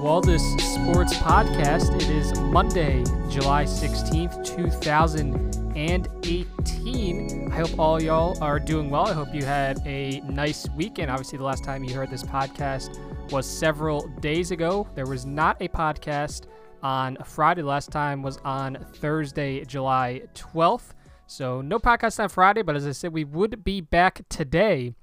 Ryan Sports Podcast. It is Monday, July 16th, 2018. I hope all y'all are doing well. I hope you had a nice weekend. Obviously, the last time you heard this podcast was several days ago. There was not a podcast on Friday. Last time was on Thursday, July 12th. So, no podcast on Friday, but as I said, we would be back today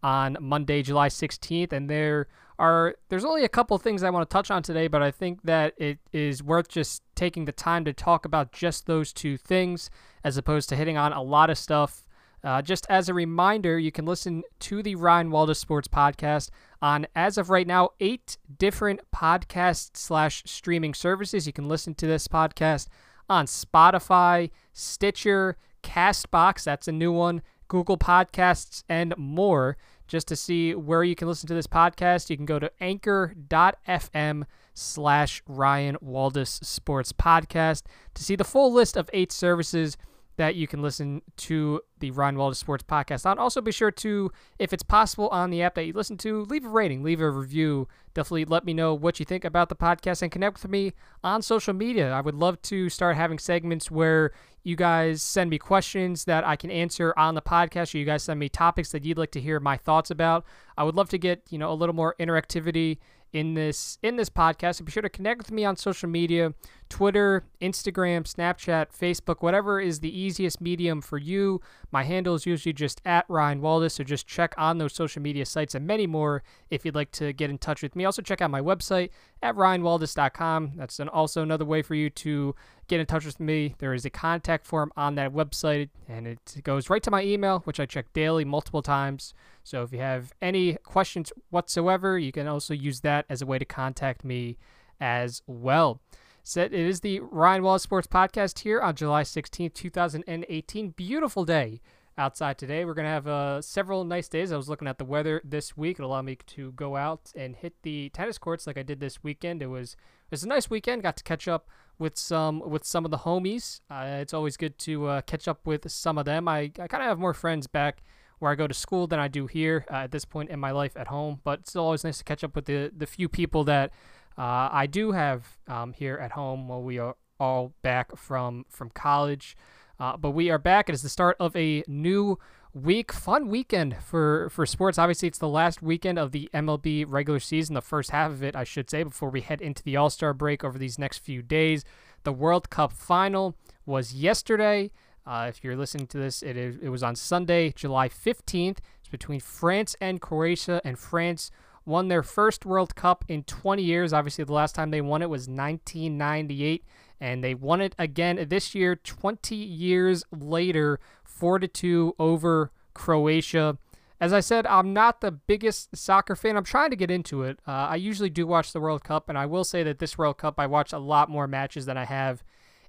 on Monday, July 16th, and there are there's only a couple things I want to touch on today, but I think that it is worth just taking the time to talk about just those two things as opposed to hitting on a lot of stuff. Uh, just as a reminder, you can listen to the Ryan Waldis Sports Podcast on, as of right now, eight different podcast slash streaming services. You can listen to this podcast on Spotify, Stitcher, Castbox, that's a new one, Google Podcasts, and more. Just to see where you can listen to this podcast, you can go to anchor.fm slash Ryan Waldis Sports Podcast to see the full list of eight services that you can listen to the Ryan Waldis Sports Podcast on. Also, be sure to, if it's possible on the app that you listen to, leave a rating, leave a review. Definitely let me know what you think about the podcast and connect with me on social media. I would love to start having segments where you guys send me questions that I can answer on the podcast, or you guys send me topics that you'd like to hear my thoughts about. I would love to get you know a little more interactivity in this in this podcast. So be sure to connect with me on social media, Twitter, Instagram, Snapchat, Facebook, whatever is the easiest medium for you. My handle is usually just at Ryan Waldis, so just check on those social media sites and many more if you'd like to get in touch with me. Also check out my website at ryanwaldis.com. That's an, also another way for you to get in touch with me. There is a contact form on that website, and it goes right to my email, which I check daily, multiple times. So if you have any questions whatsoever, you can also use that as a way to contact me as well. So it is the Ryan Waldis Sports Podcast here on July 16th, 2018. Beautiful day outside today. We're going to have uh, several nice days. I was looking at the weather this week. It allowed me to go out and hit the tennis courts like I did this weekend. It was it was a nice weekend. Got to catch up with some with some of the homies. Uh, it's always good to uh, catch up with some of them. I, I kind of have more friends back where I go to school than I do here uh, at this point in my life at home. But it's always nice to catch up with the the few people that uh, I do have um, here at home while we are all back from from college. Uh, but we are back. It is the start of a new week, fun weekend for for sports. Obviously, it's the last weekend of the MLB regular season, the first half of it, I should say, before we head into the All Star break over these next few days. The World Cup final was yesterday. Uh, if you're listening to this, it, it was on Sunday, July 15th. It's between France and Croatia, and France won their first World Cup in 20 years. Obviously, the last time they won it was 1998, and they won it again this year, 20 years later, 4 to 2 over Croatia. As I said, I'm not the biggest soccer fan. I'm trying to get into it. Uh, I usually do watch the World Cup, and I will say that this World Cup, I watched a lot more matches than I have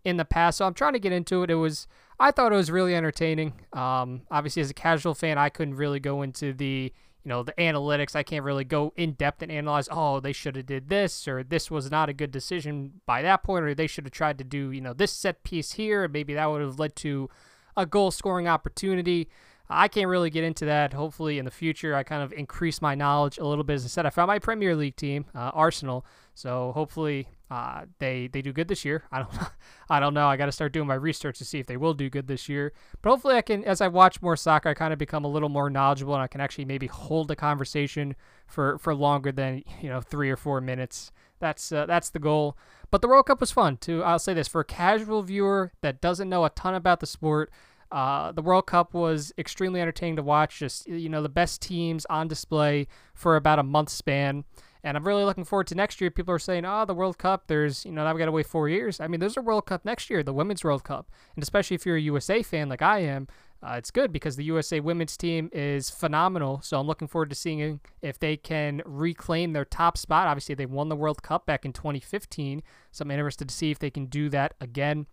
in the past. So I'm trying to get into it. It was, I thought it was really entertaining. Um, obviously, as a casual fan, I couldn't really go into the, you know, the analytics. I can't really go in depth and analyze. Oh, they should have did this, or this was not a good decision by that point, or they should have tried to do, you know, this set piece here, and maybe that would have led to a goal scoring opportunity. I can't really get into that. Hopefully, in the future, I kind of increase my knowledge a little bit. As I said, I found my Premier League team, uh, Arsenal. So hopefully, uh, they they do good this year. I don't I don't know. I got to start doing my research to see if they will do good this year. But hopefully, I can as I watch more soccer, I kind of become a little more knowledgeable, and I can actually maybe hold a conversation for for longer than you know three or four minutes. That's uh, that's the goal. But the World Cup was fun too. I'll say this for a casual viewer that doesn't know a ton about the sport. Uh, the World Cup was extremely entertaining to watch. Just you know, the best teams on display for about a month span. And I'm really looking forward to next year. People are saying, "Oh, the World Cup. There's, you know, now we got to wait four years." I mean, there's a World Cup next year, the Women's World Cup, and especially if you're a USA fan like I am, uh, it's good because the USA women's team is phenomenal. So I'm looking forward to seeing if they can reclaim their top spot. Obviously, they won the World Cup back in 2015, so I'm interested to see if they can do that again.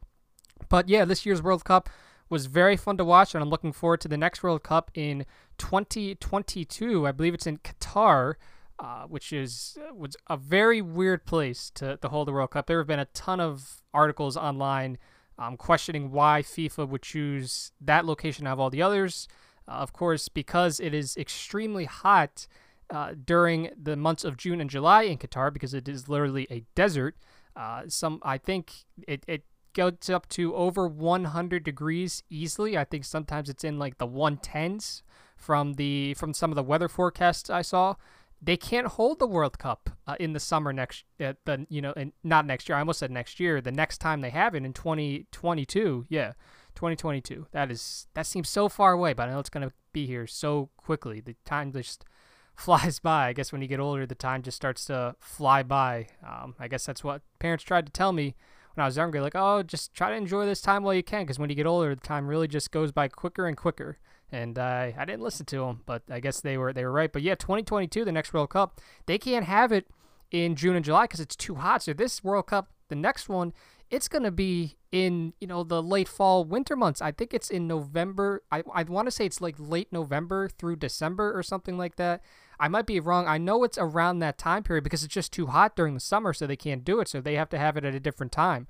But yeah, this year's World Cup was very fun to watch, and I'm looking forward to the next World Cup in 2022. I believe it's in Qatar. Uh, which is was a very weird place to, to hold the World Cup. There have been a ton of articles online um, questioning why FIFA would choose that location out of all the others. Uh, of course, because it is extremely hot uh, during the months of June and July in Qatar because it is literally a desert. Uh, some I think it, it goes up to over 100 degrees easily. I think sometimes it's in like the 110s from the from some of the weather forecasts I saw. They can't hold the World Cup uh, in the summer next uh, the you know and not next year. I almost said next year. The next time they have it in 2022. Yeah. 2022. That is that seems so far away, but I know it's going to be here so quickly. The time just flies by. I guess when you get older, the time just starts to fly by. Um, I guess that's what parents tried to tell me when I was younger. Like, oh, just try to enjoy this time while you can, because when you get older, the time really just goes by quicker and quicker. And uh, I didn't listen to them, but I guess they were they were right. But yeah, 2022, the next World Cup, they can't have it in June and July because it's too hot. So this World Cup, the next one, it's going to be in you know the late fall winter months. I think it's in november i, I want to say it's like late november through december or something like that. I might be wrong. I know it's around that time period because it's just too hot during the summer so they can't do it. So they have to have it at a different time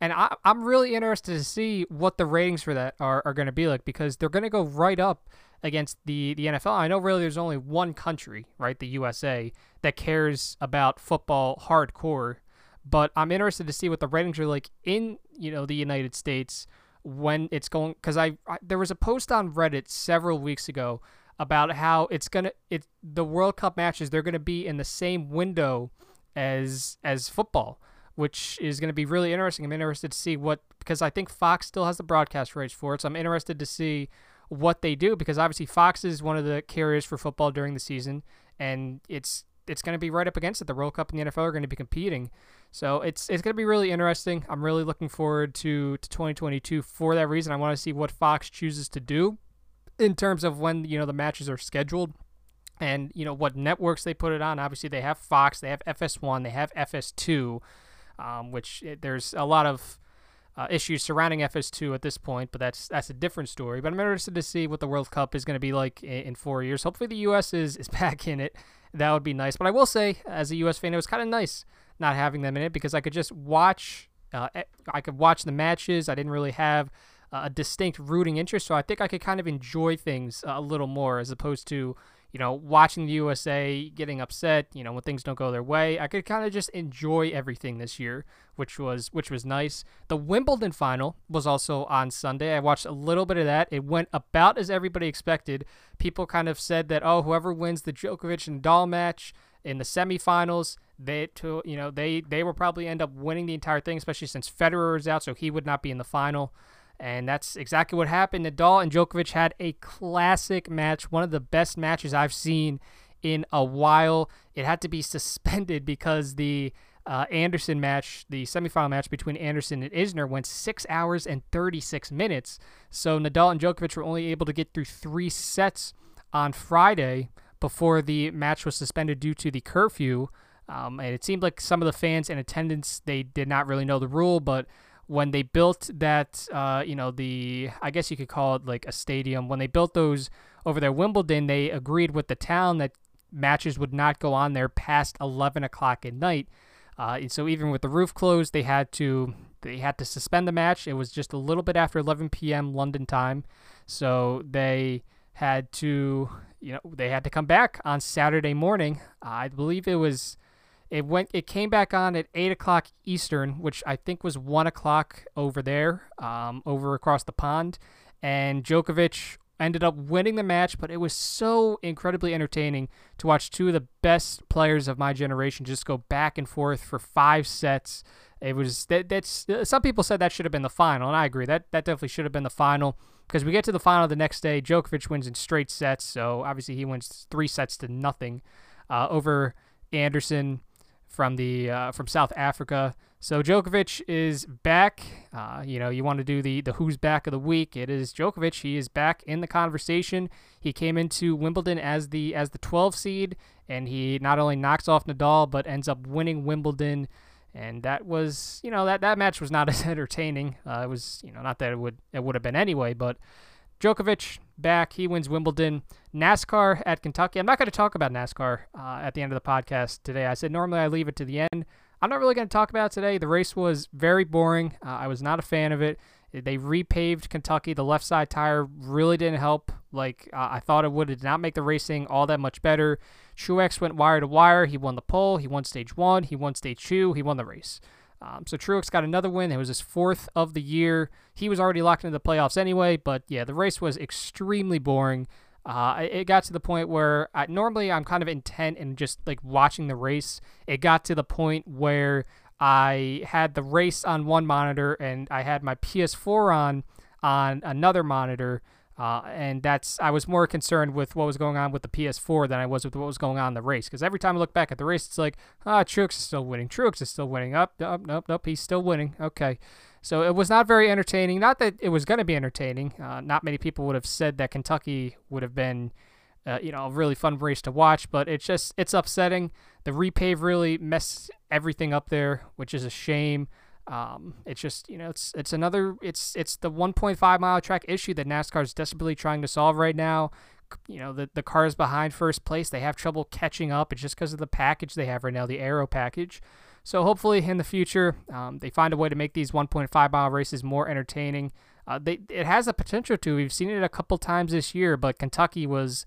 and I, i'm really interested to see what the ratings for that are, are going to be like because they're going to go right up against the, the nfl i know really there's only one country right the usa that cares about football hardcore but I'm interested to see what the ratings are like in you know the United States when it's going because I, I, there was a post on Reddit several weeks ago about how it's gonna it the World Cup matches they're gonna be in the same window as as football, which is gonna be really interesting. I'm interested to see what because I think Fox still has the broadcast rights for it, so I'm interested to see what they do because obviously Fox is one of the carriers for football during the season, and it's it's going to be right up against it. The World Cup and the NFL are going to be competing. So it's it's going to be really interesting. I'm really looking forward to, to 2022 for that reason. I want to see what Fox chooses to do in terms of when you know the matches are scheduled and you know what networks they put it on. Obviously, they have Fox, they have FS1, they have FS2, um, which it, there's a lot of uh, issues surrounding FS2 at this point, but that's that's a different story. But I'm interested to see what the World Cup is going to be like in, in, four years. Hopefully, the U.S. is is back in it. That would be nice. But I will say, as a U.S. fan, it was kind of nice not having them in it because I could just watch. Uh, I could watch the matches. I didn't really have a distinct rooting interest, so I think I could kind of enjoy things a little more as opposed to you know watching the USA getting upset. You know when things don't go their way. I could kind of just enjoy everything this year, which was which was nice. The Wimbledon final was also on Sunday. I watched a little bit of that. It went about as everybody expected. People kind of said that oh whoever wins the Djokovic and Nadal match in the semifinals they to you know they they will probably end up winning the entire thing, especially since Federer is out, so he would not be in the final. And that's exactly what happened. Nadal and Djokovic had a classic match, one of the best matches I've seen in a while. It had to be suspended because the uh, Anderson match, the semifinal match between Anderson and Isner, went six hours and 36 minutes. So Nadal and Djokovic were only able to get through three sets on Friday before the match was suspended due to the curfew. Um, and it seemed like some of the fans in attendance they did not really know the rule, but when they built that, uh, you know, the I guess you could call it like a stadium. When they built those over there, Wimbledon, they agreed with the town that matches would not go on there past 11 o'clock at night. Uh, and so even with the roof closed, they had to they had to suspend the match. It was just a little bit after 11 p.m. London time, so they had to you know they had to come back on Saturday morning. I believe it was it went. It came back on at eight o'clock Eastern, which I think was one o'clock over there, um, over across the pond. And Djokovic ended up winning the match, but it was so incredibly entertaining to watch two of the best players of my generation just go back and forth for five sets. It was that that's some people said that should have been the final, and I agree that that definitely should have been the final because we get to the final the next day. Djokovic wins in straight sets, so obviously he wins three sets to nothing uh, over Anderson from the uh, from South Africa. So Djokovic is back. Uh, you know, you want to do the the who's back of the week. It is Djokovic. He is back in the conversation. He came into Wimbledon as the as the 12 seed, and he not only knocks off Nadal but ends up winning Wimbledon. And that was, you know, that that match was not as entertaining. Uh, it was, you know, not that it would it would have been anyway, but Djokovic back. He wins Wimbledon. NASCAR at Kentucky. I'm not going to talk about NASCAR uh, at the end of the podcast today. I said normally I leave it to the end. I'm not really going to talk about today. The race was very boring. Uh, I was not a fan of it. They repaved Kentucky. The left side tire really didn't help. Like uh, I thought it would. It did not make the racing all that much better. Truex went wire to wire. He won the pole. He won stage one. He won stage two. He won the race. Um, so Truex got another win. It was his fourth of the year. He was already locked into the playoffs anyway. But yeah, the race was extremely boring. Uh, it got to the point where I, normally I'm kind of intent in just like watching the race. It got to the point where I had the race on one monitor and I had my PS4 on on another monitor. Uh, and that's I was more concerned with what was going on with the PS4 than I was with what was going on in the race. Because every time I look back at the race, it's like, ah, oh, Truex is still winning. Truex is still winning. Up, oh, nope, nope, nope. He's still winning. Okay, so it was not very entertaining. Not that it was going to be entertaining. Uh, not many people would have said that Kentucky would have been, uh, you know, a really fun race to watch. But it's just it's upsetting. The repave really messed everything up there, which is a shame. Um, it's just you know it's it's another it's it's the 1.5 mile track issue that NASCAR is desperately trying to solve right now. You know the the cars behind first place they have trouble catching up. It's just because of the package they have right now, the aero package. So hopefully in the future um, they find a way to make these 1.5 mile races more entertaining. Uh, they it has the potential to. We've seen it a couple times this year, but Kentucky was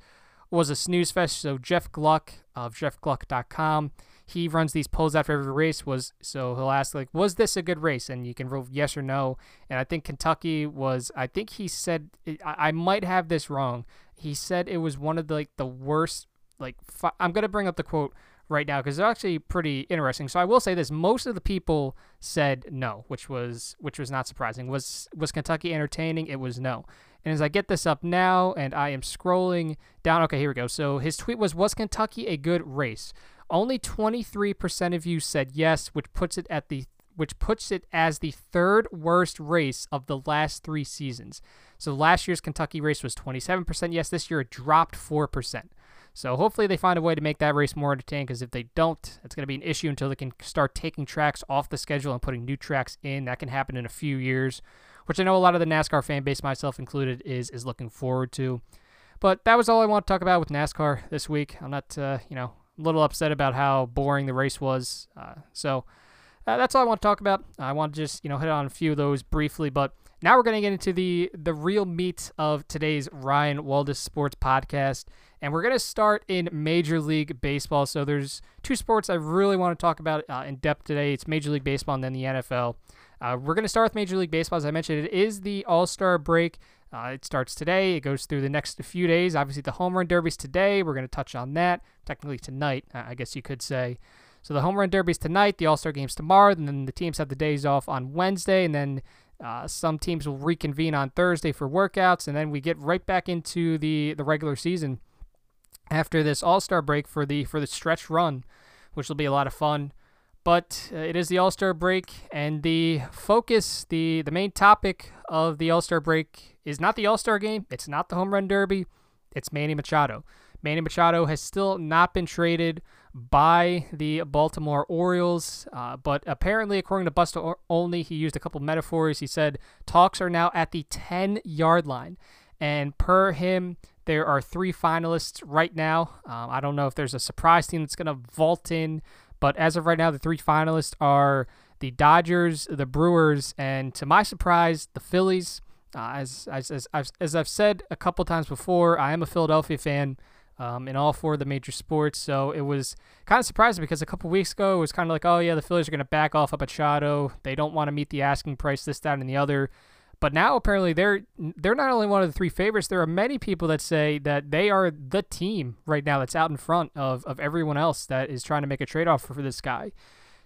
was a snooze fest. So Jeff Gluck of jeffgluck.com he runs these polls after every race was so he'll ask like was this a good race? And you can vote yes or no. And i think kentucky was i think he said i, I might have this wrong. He said it was one of the like the worst like fi- i'm to bring up the quote right now because they're actually pretty interesting. So i will say this most of the people said no which was which was not surprising. Was was kentucky entertaining? It was no. And as I get this up now and I am scrolling down, okay, here we go. So his tweet was Was Kentucky a good race? Only 23% of you said yes, which puts it at the which puts it as the third worst race of the last 3 seasons. So last year's Kentucky race was 27% yes, this year it dropped 4%. So hopefully they find a way to make that race more entertaining because if they don't, it's going to be an issue until they can start taking tracks off the schedule and putting new tracks in. That can happen in a few years, which I know a lot of the NASCAR fan base, myself included, is is looking forward to. But that was all I want to talk about with NASCAR this week. I'm not, uh, you know, little upset about how boring the race was. Uh, so uh, that's all I want to talk about. I want to just you know hit on a few of those briefly, but now we're going to get into the the real meat of today's Ryan Waldis Sports podcast, and we're going to start in Major League Baseball. So there's two sports I really want to talk about uh, in depth today. It's Major League Baseball and then the NFL. Uh, we're going to start with Major League Baseball. As I mentioned, it is the All Star break. Uh, it starts today. It goes through the next few days. Obviously, the home run derby's today. We're going to touch on that. Technically tonight, I guess you could say. So the home run derby's tonight. The All Star game's tomorrow. And then the teams have the days off on Wednesday. And then uh, some teams will reconvene on Thursday for workouts. And then we get right back into the the regular season after this All Star break for the for the stretch run, which will be a lot of fun. But uh, it is the All Star break, and the focus, the the main topic of the All Star break is not the All Star game. It's not the home run derby. It's Manny Machado. Manny Machado has still not been traded by the Baltimore Orioles, uh, but apparently, according to Buster Olney, he used a couple metaphors. He said talks are now at the 10 yard line. And per him, there are three finalists right now. Um, I don't know if there's a surprise team that's going to vault in but as of right now, the three finalists are the Dodgers, the Brewers, and to my surprise, the Phillies. Uh, as, as, as, as, as I've said a couple times before, I am a Philadelphia fan um, in all four of the major sports. So it was kind of surprising because a couple weeks ago it was kind of like, oh yeah, the Phillies are going to back off of Machado. They don't want to meet the asking price, this, that, and the other. But now apparently they're they're not only one of the three favorites. There are many people that say that they are the team right now that's out in front of, of everyone else that is trying to make a trade offer for, this guy.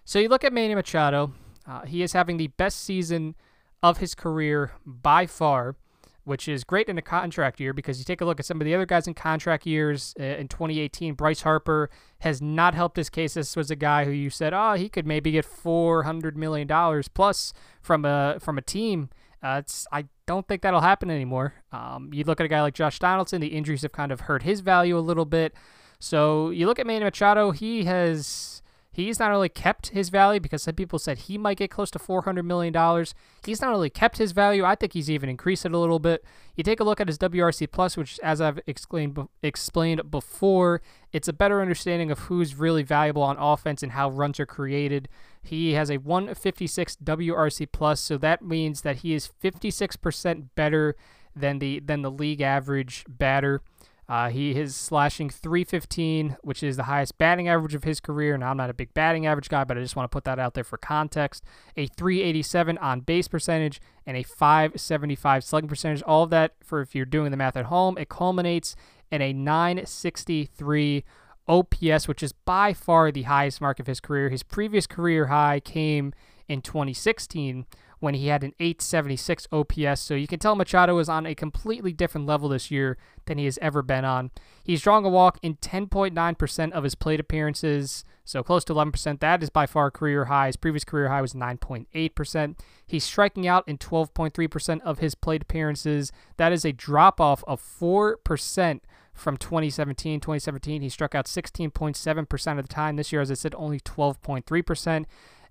So you look at Manny Machado. Uh, he is having the best season of his career by far, which is great in a contract year because you take a look at some of the other guys in contract years uh, in 2018. Bryce Harper has not helped his case. This was a guy who you said, oh, he could maybe get 400 million dollars plus from a from a team uh, it's I don't think that'll happen anymore. Um, you look at a guy like Josh Donaldson, the injuries have kind of hurt his value a little bit. So you look at Manny Machado, he has he's not only kept his value because some people said he might get close to four hundred million dollars. He's not only kept his value, I think he's even increased it a little bit. You take a look at his WRC plus, which as I've explained explained before, it's a better understanding of who's really valuable on offense and how runs are created. He has a 156 WRC plus, so that means that he is 56% better than the than the league average batter. Uh, he is slashing 315, which is the highest batting average of his career. Now, I'm not a big batting average guy, but I just want to put that out there for context. A 387 on base percentage and a 575 slugging percentage. All of that, for if you're doing the math at home, it culminates in a 963 OPS, which is by far the highest mark of his career. His previous career high came in 2016 when he had an 876 OPS. So you can tell Machado is on a completely different level this year than he has ever been on. He's drawing a walk in 10.9% of his plate appearances, so close to 11%. That is by far career high. His previous career high was 9.8%. He's striking out in 12.3% of his plate appearances. That is a drop off of 4% from 2017. 2017, he struck out 16.7% of the time. This year, as I said, only 12.3%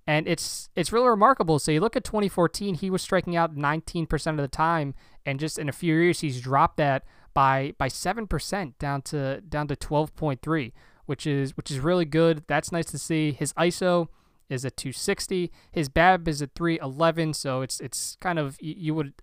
and it's it's really remarkable. So you look at 2014, he was striking out 19% of the time, and just in a few years, he's dropped that by by seven percent down to down to 12.3, which is which is really good. That's nice to see. His ISO is at 260. His BAB is at 311. So it's it's kind of you, would.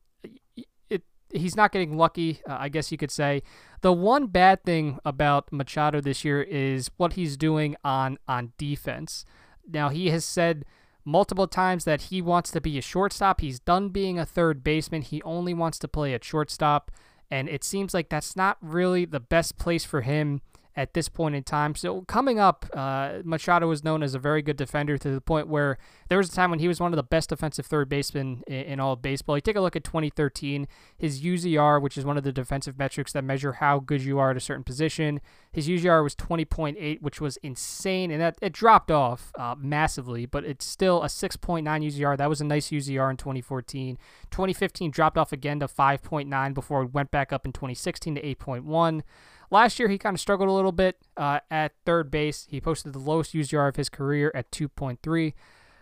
He's not getting lucky, uh, I guess you could say. The one bad thing about Machado this year is what he's doing on on defense. Now, he has said multiple times that he wants to be a shortstop. He's done being a third baseman. He only wants to play at shortstop. And it seems like that's not really the best place for him at this point in time. So coming up, uh, Machado was known as a very good defender to the point where there was a time when he was one of the best defensive third basemen in, in all of baseball. You take a look at 2013, his UZR, which is one of the defensive metrics that measure how good you are at a certain position. His UZR was 20.8, which was insane, and that it dropped off uh, massively, but it's still a 6.9 UZR. That was a nice UZR in 2014. 2015 dropped off again to 5.9 before it went back up in 2016 to 8.1. Last year, he kind of struggled a little bit uh, at third base. He posted the lowest UZR of his career at 2.3.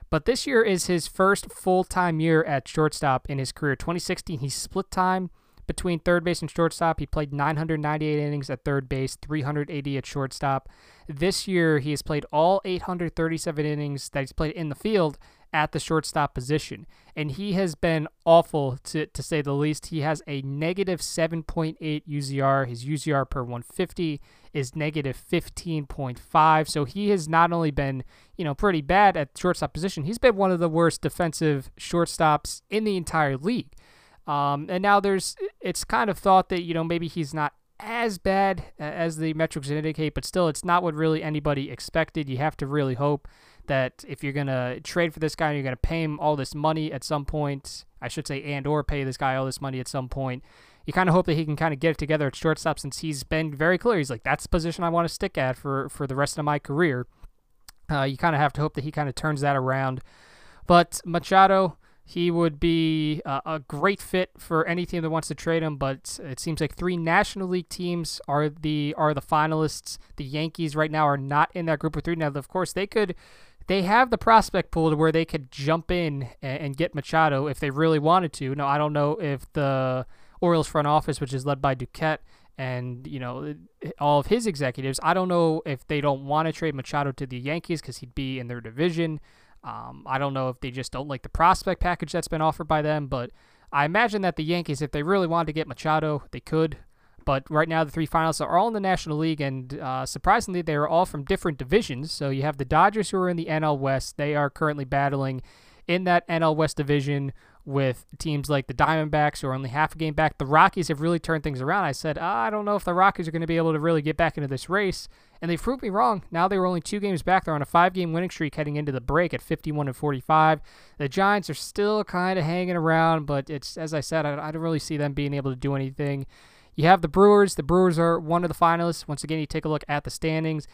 But this year is his first full time year at shortstop in his career. 2016, he split time between third base and shortstop. He played 998 innings at third base, 380 at shortstop. This year, he has played all 837 innings that he's played in the field at the shortstop position. And he has been awful, to, to say the least. He has a negative 7.8 UZR. His UZR per 150 is negative 15.5. So he has not only been, you know, pretty bad at shortstop position, he's been one of the worst defensive shortstops in the entire league. Um, and now there's, it's kind of thought that, you know, maybe he's not as bad as the metrics indicate, but still, it's not what really anybody expected. You have to really hope that if you're gonna trade for this guy, you're gonna pay him all this money at some point. I should say, and or pay this guy all this money at some point. You kind of hope that he can kind of get it together at shortstop since he's been very clear. He's like, that's the position I want to stick at for for the rest of my career. Uh, you kind of have to hope that he kind of turns that around. But Machado, he would be uh, a great fit for any team that wants to trade him, but it seems like three National League teams are the are the finalists. The Yankees right now are not in that group of three. Now, of course, they could they have the prospect pool to where they could jump in and, and get Machado if they really wanted to. Now, I don't know if the Orioles front office, which is led by Duquette, and you know all of his executives, I don't know if they don't want to trade Machado to the Yankees because he'd be in their division. Um, I don't know if they just don't like the prospect package that's been offered by them, but I imagine that the Yankees, if they really wanted to get Machado, they could. But right now, the three finalists are all in the National League, and uh, surprisingly, they are all from different divisions. So you have the Dodgers who are in the NL West. They are currently battling in that NL West division with teams like the Diamondbacks who are only half a game back. The Rockies have really turned things around. I said, I don't know if the Rockies are going to be able to really get back into this race. And they proved me wrong. Now they were only two games back. They're on a five game winning streak heading into the break at 51 and 45. The Giants are still kind of hanging around, but it's, as I said, I, I don't really see them being able to do anything. You have the Brewers. The Brewers are one of the finalists. Once again, you take a look at the standings.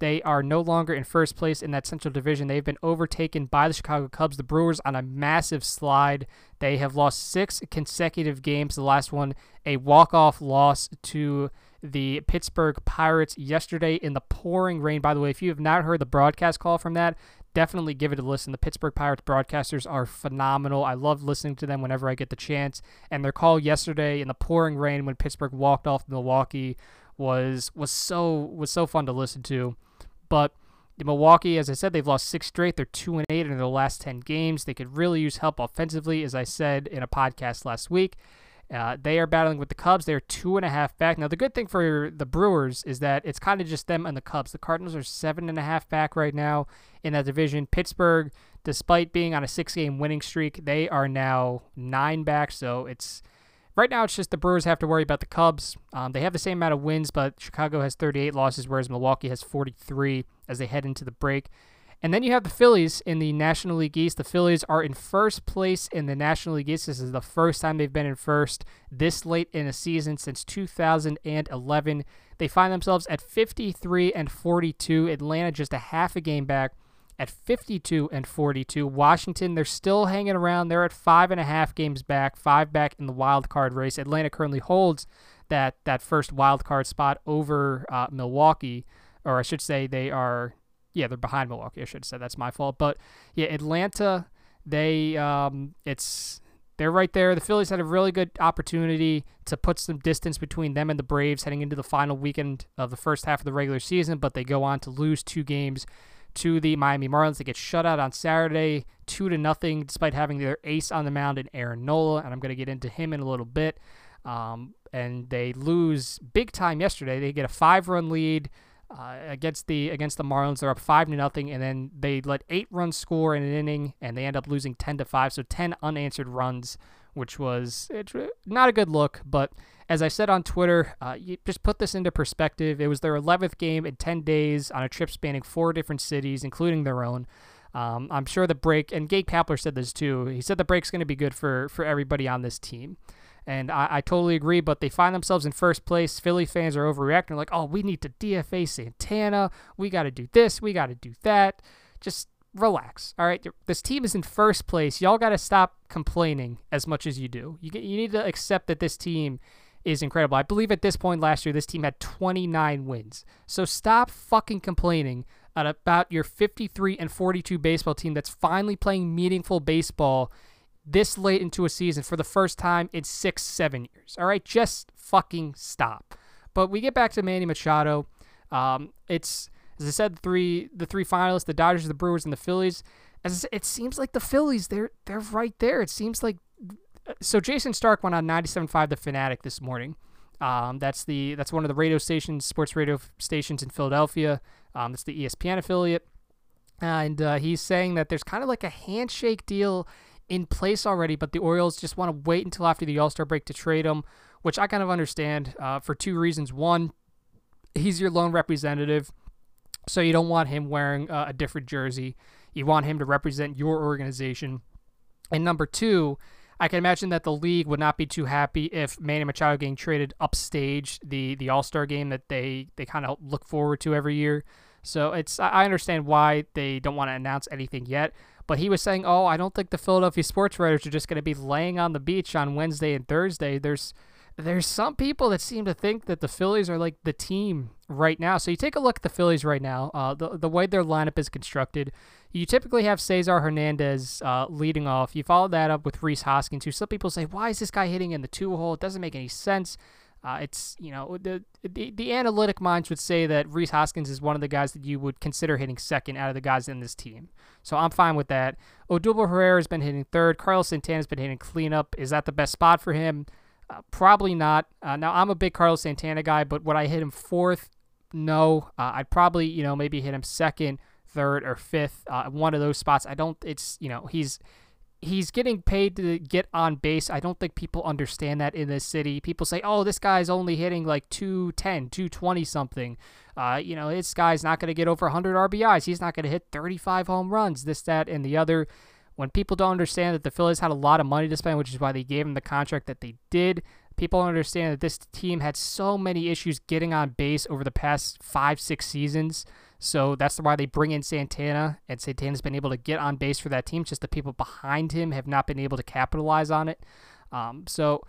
They are no longer in first place in that Central Division. They've been overtaken by the Chicago Cubs. The Brewers on a massive slide. They have lost six consecutive games. The last one, a walk-off loss to the Pittsburgh Pirates yesterday in the pouring rain. By the way, if you have not heard the broadcast call from that, definitely give it a listen. The Pittsburgh Pirates broadcasters are phenomenal. I love listening to them whenever I get the chance. And their call yesterday in the pouring rain when Pittsburgh walked off Milwaukee was was so was so fun to listen to. But the Milwaukee, as I said, they've lost six straight. They're two and eight in their last ten games. They could really use help offensively, as I said in a podcast last week. Uh, they are battling with the Cubs. They're two and a half back. Now, the good thing for the Brewers is that it's kind of just them and the Cubs. The Cardinals are seven and a half back right now in that division. Pittsburgh, despite being on a six game winning streak, they are now nine back. So it's right now, it's just the Brewers have to worry about the Cubs. Um, they have the same amount of wins, but Chicago has 38 losses, whereas Milwaukee has 43 as they head into the break. And then you have the Phillies in the National League East. The Phillies are in first place in the National League East. This is the first time they've been in first this late in a season since 2011. They find themselves at 53 and 42. Atlanta just a half a game back at 52 and 42. Washington, they're still hanging around. They're at five and a half games back, five back in the wild card race. Atlanta currently holds that that first wild card spot over uh, Milwaukee, or I should say they are yeah, they're behind Milwaukee. I should say that's my fault. But yeah, Atlanta, they um, it's they're right there. The Phillies had a really good opportunity to put some distance between them and the Braves heading into the final weekend of the first half of the regular season, but they go on to lose two games to the Miami Marlins. They get shut out on Saturday, two to nothing, despite having their ace on the mound in Aaron Nola, and I'm going to get into him in a little bit. Um, and they lose big time yesterday. They get a five-run lead uh, against the against the Marlins. They're up five to nothing, and then they let eight runs score in an inning, and they end up losing ten to five. So ten unanswered runs, which was it's not a good look. But as I said on Twitter, uh, you just put this into perspective. It was their 11th game in 10 days on a trip spanning four different cities, including their own. Um, I'm sure the break, and Gabe Kapler said this too. He said the break's going to be good for for everybody on this team. And I, I totally agree, but they find themselves in first place. Philly fans are overreacting, like, oh, we need to DFA Santana. We got to do this. We got to do that. Just relax. All right. This team is in first place. Y'all got to stop complaining as much as you do. You, get, you need to accept that this team is incredible. I believe at this point last year, this team had 29 wins. So stop fucking complaining about your 53 and 42 baseball team that's finally playing meaningful baseball this late into a season for the first time in six, seven years. All right, just fucking stop. But we get back to Manny Machado. Um, it's as I said, three the three finalists: the Dodgers, the Brewers, and the Phillies. As said, it seems like the Phillies, they're they're right there. It seems like so. Jayson Stark went on 97.5 The Fanatic this morning. Um, that's the that's one of the radio stations, sports radio stations in Philadelphia. Um, that's the ESPN affiliate, and uh, he's saying that there's kind of like a handshake deal in place already, but the Orioles just want to wait until after the All Star break to trade him, which I kind of understand uh, for two reasons. One, he's your lone representative, so you don't want him wearing uh, a different jersey. You want him to represent your organization. And number two, I can imagine that the league would not be too happy if Manny Machado getting traded upstage the the All Star game that they they kind of look forward to every year. So it's I understand why they don't want to announce anything yet. But he was saying, "Oh, I don't think the Philadelphia sports writers are just going to be laying on the beach on Wednesday and Thursday. There's there's some people that seem to think that the Phillies are like the team right now. So you take a look at the Phillies right now. Uh, the the way their lineup is constructed, you typically have Cesar Hernandez uh, leading off. You follow that up with Rhys Hoskins, who some people say, "Why is this guy hitting in the two hole? It doesn't make any sense." Uh, it's you know the, the the analytic minds would say that Rhys Hoskins is one of the guys that you would consider hitting second out of the guys in this team. So I'm fine with that. Odubel Herrera has been hitting third. Carlos Santana has been hitting cleanup. Is that the best spot for him? Uh, probably not. Uh, now I'm a big Carlos Santana guy, but would I hit him fourth? No. Uh, I'd probably you know maybe hit him second, third, or fifth. Uh, one of those spots. I don't. It's you know he's he's getting paid to get on base. I don't think people understand that in this city. People say, oh, this guy's only hitting like 210, 220 something. Uh, you know, this guy's not going to get over 100 RBIs. He's not going to hit 35 home runs, this, that, and the other. When people don't understand that the Phillies had a lot of money to spend, which is why they gave him the contract that they did, people don't understand that this team had so many issues getting on base over the past five, six seasons. So that's why they bring in Santana, and Santana's been able to get on base for that team. Just the people behind him have not been able to capitalize on it. Um, so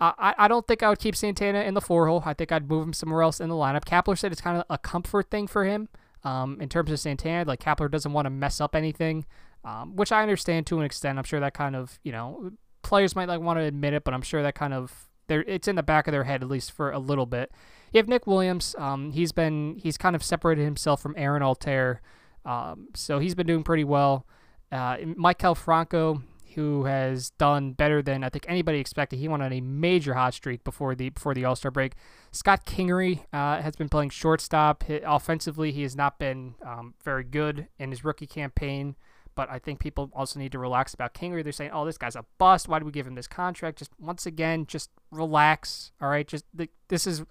I, I don't think I would keep Santana in the four hole. I think I'd move him somewhere else in the lineup. Kapler said it's kind of a comfort thing for him um, in terms of Santana. Like Kapler doesn't want to mess up anything, um, which I understand to an extent. I'm sure that kind of you know players might like want to admit it, but I'm sure that kind of it's in the back of their head at least for a little bit. You have Nick Williams. Um, he's been he's kind of separated himself from Aaron Altherr Um, so he's been doing pretty well. Uh, Maikel Franco, who has done better than I think anybody expected. He went on a major hot streak before the before the All Star break. Scott Kingery uh, has been playing shortstop. He, offensively, he has not been um, very good in his rookie campaign. But I think people also need to relax about Kingery. They're saying, "Oh, this guy's a bust. Why do we give him this contract?" Just once again, just relax. All right, just the, this is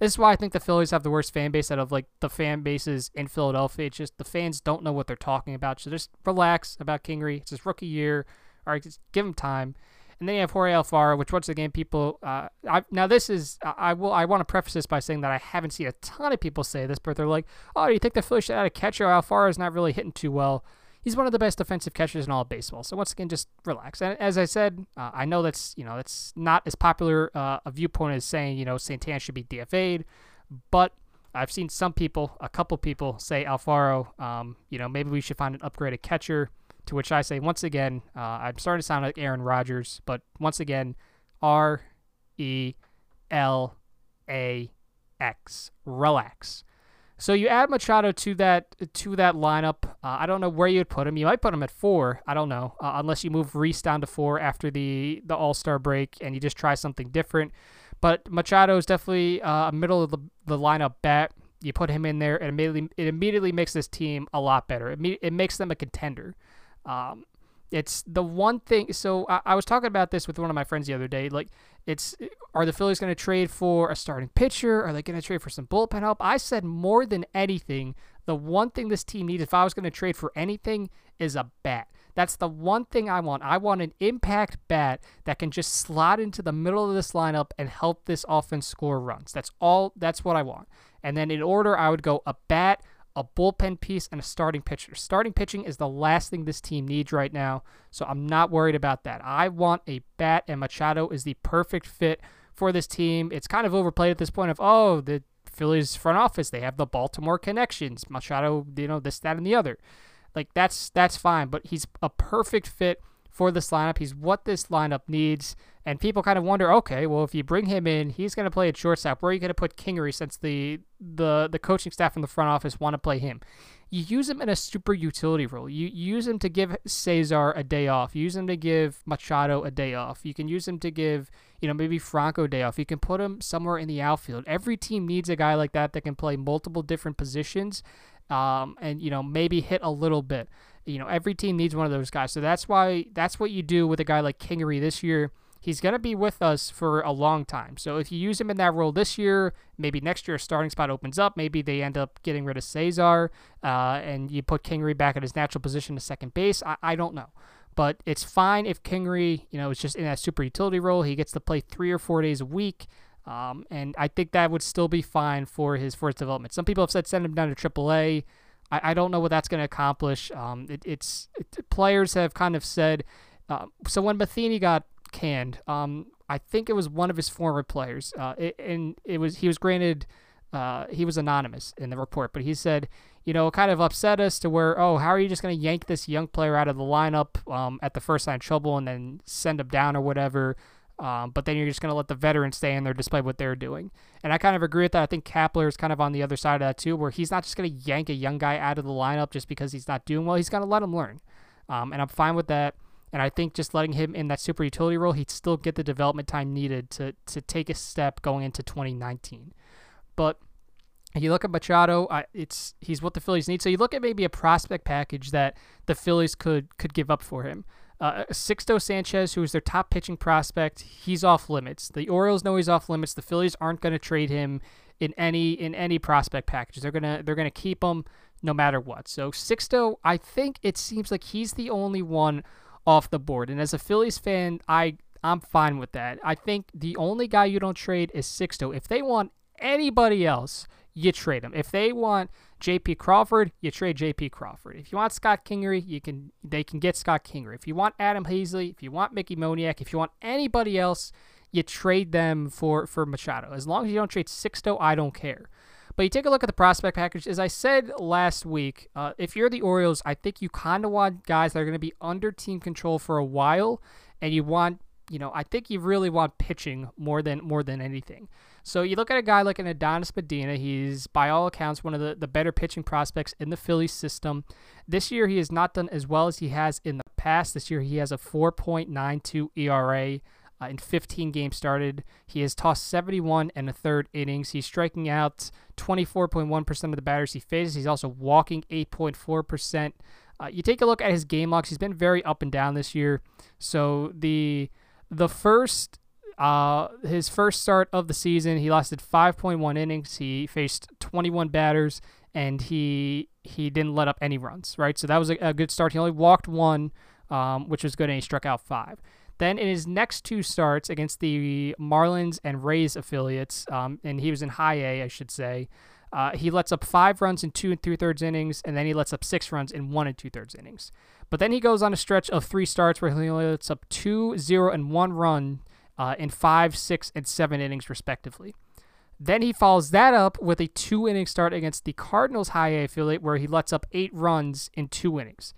this is why I think the Phillies have the worst fan base out of like the fan bases in Philadelphia. It's just the fans don't know what they're talking about. So just relax about Kingery. It's his rookie year. All right, just give him time. And then you have Jorge Alfaro, which once again, people. Uh, I, now this is I will I want to preface this by saying that I haven't seen a ton of people say this, but they're like, "Oh, do you think the Phillies should add a catcher? Alfaro is not really hitting too well." He's one of the best defensive catchers in all of baseball. So once again, just relax. And as I said, uh, I know that's you know that's not as popular uh, a viewpoint as saying you know Santana should be DFA'd, but I've seen some people, a couple people, say Alfaro. Um, you know, maybe we should find an upgraded catcher. To which I say, once again, uh, I'm starting to sound like Aaron Rodgers, but once again, R E L A X. Relax. So you add Machado to that to that lineup. Uh, I don't know where you'd put him. You might put him at four. I don't know, uh, unless you move Rhys down to four after the the All Star break and you just try something different. But Machado is definitely uh, a middle of the, the lineup bat. You put him in there, and immediately it immediately makes this team a lot better. It, me- it makes them a contender. Um, it's the one thing. So I, I, was talking about this with one of my friends the other day. Like, it's are the Phillies going to trade for a starting pitcher? Are they going to trade for some bullpen help? I said more than anything, the one thing this team needs, if I was going to trade for anything, is a bat. That's the one thing I want. I want an impact bat that can just slot into the middle of this lineup and help this offense score runs. That's all. That's what I want. And then in order, I would go a bat, a bullpen piece, and a starting pitcher. Starting pitching is the last thing this team needs right now, so I'm not worried about that. I want a bat, and Machado is the perfect fit for this team. It's kind of overplayed at this point of, oh, the Phillies front office, they have the Baltimore connections. Machado, you know, this, that, and the other. Like that's that's fine, but he's a perfect fit for this lineup. He's what this lineup needs. And people kind of wonder, okay, well, if you bring him in, he's going to play at shortstop. Where are you going to put Kingery since the the the coaching staff in the front office want to play him? You use him in a super utility role. You, use him to give Cesar a day off. You use him to give Machado a day off. You can use him to give, you know, maybe Franco a day off. You can put him somewhere in the outfield. Every team needs a guy like that that can play multiple different positions um, and you know maybe hit a little bit. You know, every team needs one of those guys. So that's why that's what you do with a guy like Kingery this year. He's going to be with us for a long time. So if you use him in that role this year, maybe next year a starting spot opens up. Maybe they end up getting rid of Cesar uh, and you put Kingery back at his natural position to second base. I, I don't know. But it's fine if Kingery, you know, is just in that super utility role. He gets to play three or four days a week. Um, and I think that would still be fine for his for his development. Some people have said send him down to AAA. I, I don't know what that's going to accomplish. Um, it, it's it, players have kind of said. Uh, so when Matheny got canned, um, I think it was one of his former players, uh, it, and it was he was granted. Uh, he was anonymous in the report, but he said, you know, kind of upset us to where, oh, how are you just going to yank this young player out of the lineup um, at the first sign of trouble and then send him down or whatever? Um, but then you're just going to let the veterans stay in there despite what they're doing. And I kind of agree with that. I think Kapler is kind of on the other side of that too, where he's not just going to yank a young guy out of the lineup just because he's not doing well. He's going to let him learn. Um, and I'm fine with that. And I think just letting him in that super utility role, he'd still get the development time needed to, to take a step going into 2019. But you look at Machado, it's he's what the Phillies need. So you look at maybe a prospect package that the Phillies could could give up for him. Uh, Sixto Sanchez, who is their top pitching prospect, he's off limits. The Orioles know he's off limits. The Phillies aren't going to trade him in any in any prospect package. They're gonna they're gonna keep him no matter what. So Sixto, I think it seems like he's the only one off the board. And as a Phillies fan, I I'm fine with that. I think the only guy you don't trade is Sixto. If they want anybody else, you trade him. If they want J.P. Crawford, you trade J.P. Crawford. If you want Scott Kingery, you can they can get Scott Kingery. If you want Adam Haseley, if you want Mickey Moniak, if you want anybody else, you trade them for for Machado. As long as you don't trade Sixto, I don't care. But you take a look at the prospect package. As I said last week, uh, if you're the Orioles, I think you kind of want guys that are going to be under team control for a while, and you want you know, I think you really want pitching more than more than anything. So you look at a guy like an Adonis Medina. He's by all accounts one of the, the better pitching prospects in the Phillies system. This year he has not done as well as he has in the past. This year he has a 4.92 ERA. Uh, in 15 games started, he has tossed 71 and a third innings. He's striking out 24.1% of the batters he faces. He's also walking 8.4%. Uh, you take a look at his game logs. He's been very up and down this year. So the the first uh, his first start of the season, he lasted 5.1 innings. He faced 21 batters, and he he didn't let up any runs. Right, so that was a, a good start. He only walked one, um, which was good, and he struck out five. Then in his next two starts against the Marlins and Rays affiliates, um, and he was in high A, I should say. Uh, he lets up five runs in two and two thirds innings, and then he lets up six runs in one and two thirds innings. But then he goes on a stretch of three starts where he only lets up two, zero, and one run uh, in five, six, and seven innings, respectively. Then he follows that up with a two inning start against the Cardinals high A affiliate where he lets up eight runs in two innings.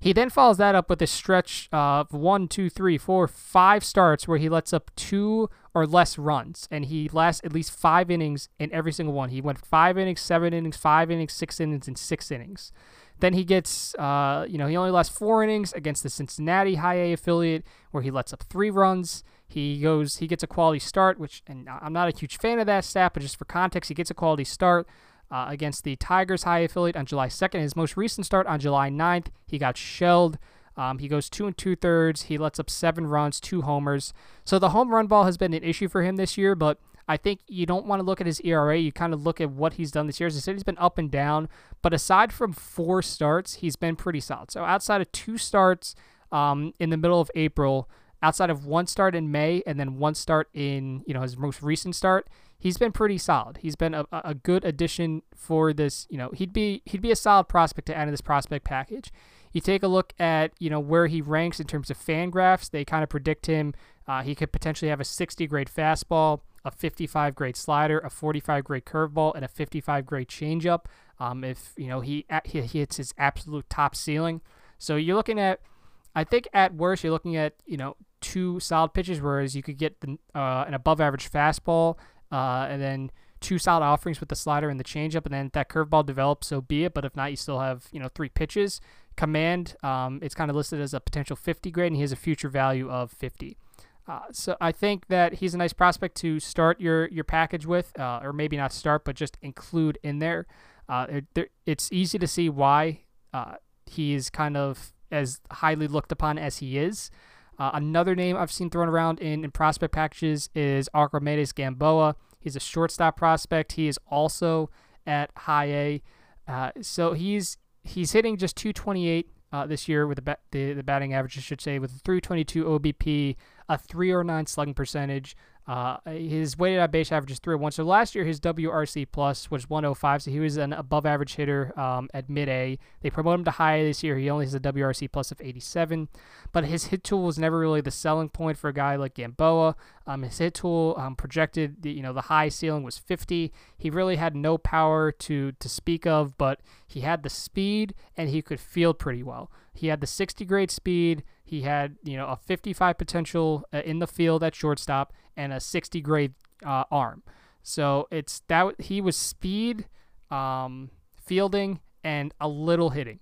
He then follows that up with a stretch of one, two, three, four, five starts where he lets up two or less runs, and he lasts at least five innings in every single one. He went five innings, seven innings, five innings, six innings, and six innings. Then he gets, uh, you know, he only lasts four innings against the Cincinnati High A affiliate where he lets up three runs. He goes, he gets a quality start, which, and I'm not a huge fan of that stat, but just for context, he gets a quality start uh, against the Tigers High affiliate on July 2nd. His most recent start on July 9th, he got shelled. Um, he goes two and two thirds. He lets up seven runs, two homers. So the home run ball has been an issue for him this year, but I think you don't want to look at his ERA. You kind of look at what he's done this year. As I said, he's been up and down, but aside from four starts, he's been pretty solid. So outside of two starts um, in the middle of April, outside of one start in May and then one start in you know his most recent start, he's been pretty solid. He's been a, a good addition for this. You know, he'd be he'd be a solid prospect to add to this prospect package. You take a look at you know where he ranks in terms of Fangraphs. They kind of predict him. Uh, he could potentially have a 60 grade fastball, a 55 grade slider, a 45 grade curveball, and a 55 grade changeup. Um, if you know he he hits his absolute top ceiling. So you're looking at, I think at worst you're looking at you know two solid pitches, whereas you could get the, uh, an above average fastball, uh, and then two solid offerings with the slider and the changeup, and then that curveball develops, so be it. But if not, you still have you know three pitches. Command, um, it's kind of listed as a potential 50 grade, and he has a future value of 50. Uh, so I think that he's a nice prospect to start your your package with, uh, or maybe not start, but just include in there. Uh, it, it's easy to see why uh, he is kind of as highly looked upon as he is. Uh, another name I've seen thrown around in, in prospect packages is Archimedes Gamboa. He's a shortstop prospect. He is also at high A. Uh, so he's he's hitting just 228 uh, this year with the, ba- the, the batting average, I should say, with a 322 OBP, a 309 slugging percentage, uh, his weighted on base average is 301. So last year his WRC plus was 105. So he was an above average hitter um, at mid A. They promoted him to high this year. He only has a WRC plus of 87. But his hit tool was never really the selling point for a guy like Gamboa. Um, his hit tool um, projected, the, you know, the high ceiling was 50. He really had no power to to speak of, but he had the speed and he could field pretty well. He had the 60 grade speed. He had, you know, a 55 potential uh, in the field at shortstop and a 60 grade uh, arm. So it's that he was speed, um, fielding, and a little hitting,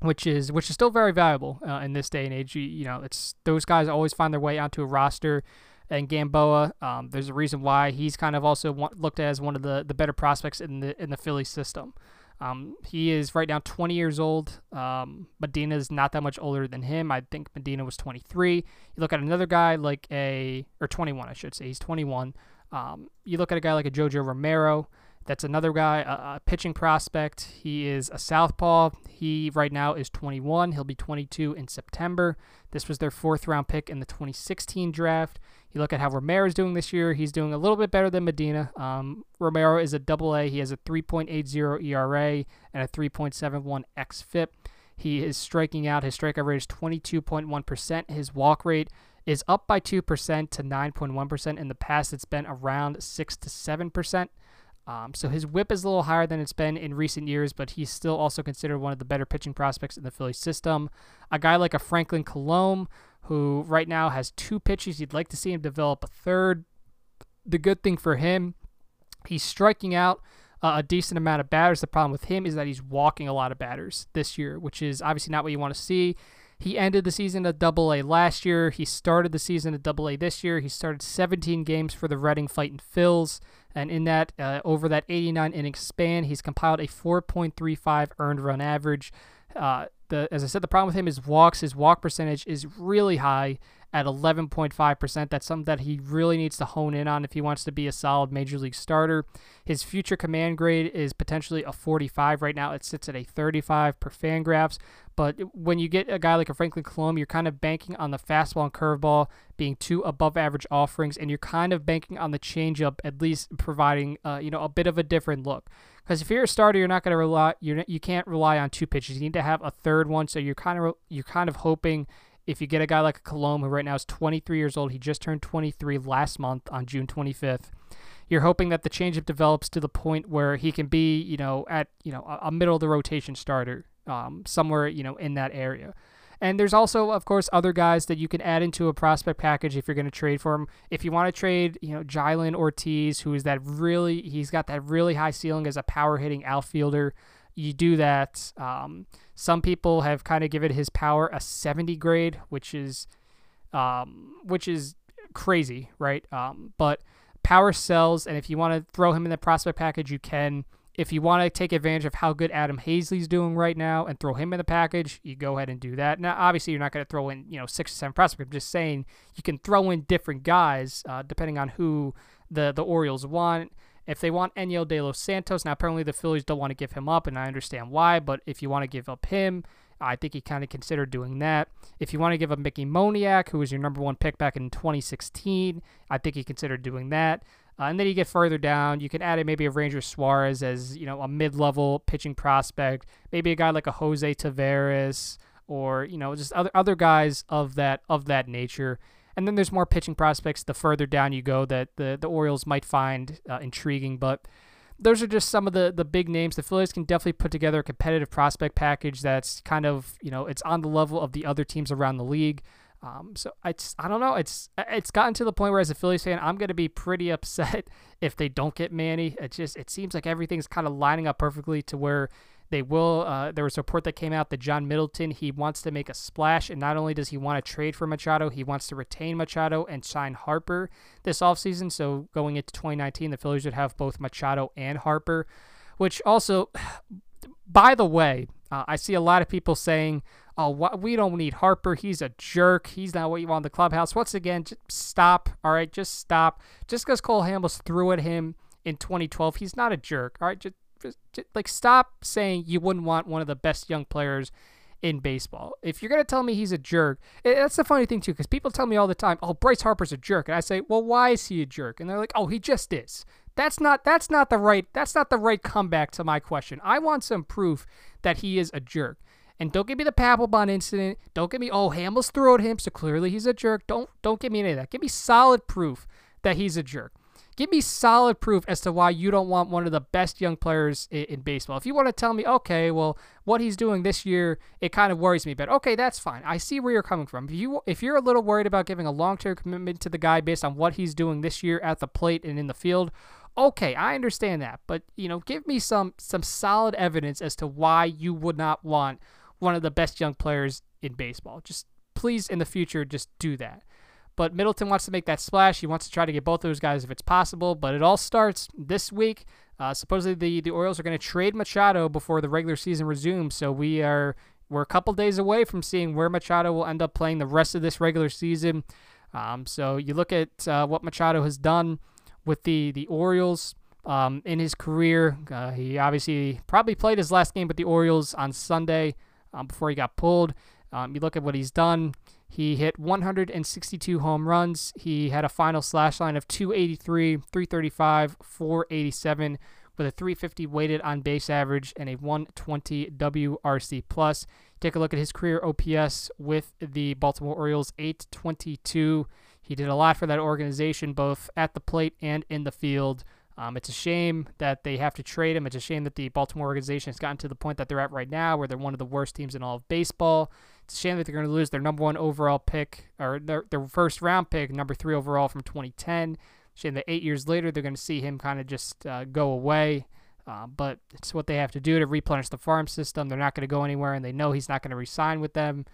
which is which is still very valuable uh, in this day and age. You, you, know, it's those guys always find their way onto a roster. And Gamboa, um, there's a reason why he's kind of also looked at as one of the, the better prospects in the in the Philly system. Um, he is right now 20 years old. Um, Medina is not that much older than him. I think Medina was 23. You look at another guy like a, or 21, I should say. He's 21. Um, you look at a guy like a Jojo Romero. That's another guy, a, a, pitching prospect. He is a southpaw. He right now is 21. He'll be 22 in September. This was their fourth round pick in the 2016 draft. You look at how Romero is doing this year. He's doing a little bit better than Medina. Um, Romero is a double A. He has a 3.80 ERA and a 3.71 xFIP. He is striking out. His strikeout rate is 22.1%. His walk rate is up by 2% to 9.1%. In the past, it's been around 6 to 7%. Um, so his whip is a little higher than it's been in recent years, but he's still also considered one of the better pitching prospects in the Philly system. A guy like a Franklin Kilome, who right now has two pitches. You'd like to see him develop a third. The good thing for him, he's striking out uh, a decent amount of batters. The problem with him is that he's walking a lot of batters this year, which is obviously not what you want to see. He ended the season at Double A last year. He started the season at Double A this year. He started 17 games for the Reading Fighting Phils, and in that, uh, over that 89 inning span, he's compiled a 4.35 earned run average. Uh, the as I said, the problem with him is walks. His walk percentage is really high at 11.5%. That's something that he really needs to hone in on if he wants to be a solid major league starter. His future command grade is potentially a 45 right now. It sits at a 35 per Fangraphs. But when you get a guy like a Franklin Kilome, you're kind of banking on the fastball and curveball being two above average offerings, and you're kind of banking on the changeup at least providing uh, you know a bit of a different look. Because if you're a starter, you're not going to rely you you can't rely on two pitches. You need to have a third one. So you're kind of you're kind of hoping if you get a guy like a Kilome, who right now is 23 years old, he just turned 23 last month on June 25th. You're hoping that the changeup develops to the point where he can be, you know, at you know a, middle of the rotation starter, um, somewhere you know in that area. And there's also, of course, other guys that you can add into a prospect package if you're going to trade for him. If you want to trade, you know, Jhailyn Ortiz, who is that really, he's got that really high ceiling as a power hitting outfielder you do that. Um, some people have kind of given his power a 70 grade, which is um, which is crazy, right? Um, but power sells, and if you want to throw him in the prospect package, you can. If you want to take advantage of how good Adam Haseley's doing right now and throw him in the package, you go ahead and do that. Now, obviously, you're not going to throw in you know six or seven prospects. I'm just saying you can throw in different guys uh, depending on who the the Orioles want. If they want Enyel De Los Santos, now apparently the Phillies don't want to give him up, and I understand why, but if you want to give up him, I think he kind of considered doing that. If you want to give up Mickey Moniak, who was your number one pick back in 2016, I think he considered doing that. Uh, and then you get further down, you can add in maybe a Ranger Suarez as you know a mid-level pitching prospect, maybe a guy like a Jose Taveras, or you know just other other guys of that of that nature. And then there's more pitching prospects the further down you go that the, the Orioles might find uh, intriguing. But those are just some of the, the big names. The Phillies can definitely put together a competitive prospect package that's kind of, you know, it's on the level of the other teams around the league. Um, so it's I don't know. It's it's gotten to the point where as a Phillies fan, I'm gonna be pretty upset if they don't get Manny. It just it seems like everything's kind of lining up perfectly to where they will. Uh, there was a report that came out that John Middleton he wants to make a splash, and not only does he want to trade for Machado, he wants to retain Machado and sign Harper this offseason. So going into 2019, the Phillies would have both Machado and Harper, which also, by the way, uh, I see a lot of people saying, "Oh, we don't need Harper. He's a jerk. He's not what you want in the clubhouse." Once again, just stop. All right, just stop. Just because Cole Hamels threw at him in 2012, he's not a jerk. All right, just just, just, like stop saying you wouldn't want one of the best young players in baseball. If you're gonna tell me he's a jerk, that's the funny thing too, because people tell me all the time, "Oh, Bryce Harper's a jerk," and I say, "Well, why is he a jerk?" And they're like, "Oh, he just is." That's not that's not the right that's not the right comeback to my question. I want some proof that he is a jerk. And don't give me the Papelbon incident. Don't give me oh Hamels threw at him, so clearly he's a jerk. Don't don't give me any of that. Give me solid proof that he's a jerk. Give me solid proof as to why you don't want one of the best young players in, in, baseball. If you want to tell me, okay, well, what he's doing this year, it kind of worries me, but okay, that's fine. I see where you're coming from. If you if you're a little worried about giving a long-term commitment to the guy based on what he's doing this year at the plate and in the field, okay, I understand that. But you know, give me some some solid evidence as to why you would not want one of the best young players in baseball. Just please in the future, just do that. But Middleton wants to make that splash. He wants to try to get both those guys if it's possible. But it all starts this week. Uh, supposedly the, the Orioles are going to trade Machado before the regular season resumes. So we are we're a couple days away from seeing where Machado will end up playing the rest of this regular season. Um, so you look at uh, what Machado has done with the the Orioles um, in his career. Uh, he obviously probably played his last game with the Orioles on Sunday um, before he got pulled. Um, you look at what he's done. He hit 162 home runs. He had a final slash line of 283, 335, 487 with a 350 weighted on base average and a 120 WRC plus. Take a look at his career OPS with the Baltimore Orioles, 822. He did a lot for that organization, both at the plate and in the field. Um, it's a shame that they have to trade him. It's a shame that the Baltimore organization has gotten to the point that they're at right now, where they're one of the worst teams in all of baseball. It's a shame that they're going to lose their number one overall pick or their, their first round pick, number three overall from 2010. Shame that eight years later they're going to see him kind of just uh, go away. Uh, but it's what they have to do to replenish the farm system. They're not going to go anywhere, and they know he's not going to resign with them.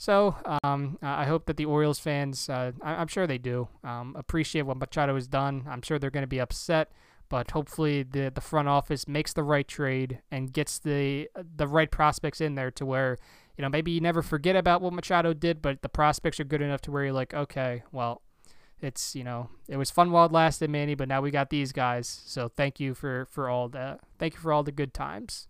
So um, I hope that the Orioles fans, uh, I- am sure they do, um, appreciate what Machado has done. I'm sure they're going to be upset, but hopefully the the front office makes the right trade and gets the the right prospects in there to where you know maybe you never forget about what Machado did, but the prospects are good enough to where you're like, okay, well, it's you know it was fun while it lasted, Manny, but now we got these guys. So thank you for for all the thank you for all the good times.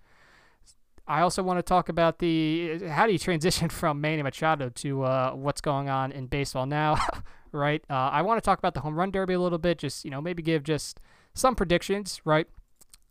I also want to talk about the how do you transition from Manny Machado to uh, what's going on in baseball now, right? Uh, I want to talk about the home run derby a little bit, just you know maybe give just some predictions, right?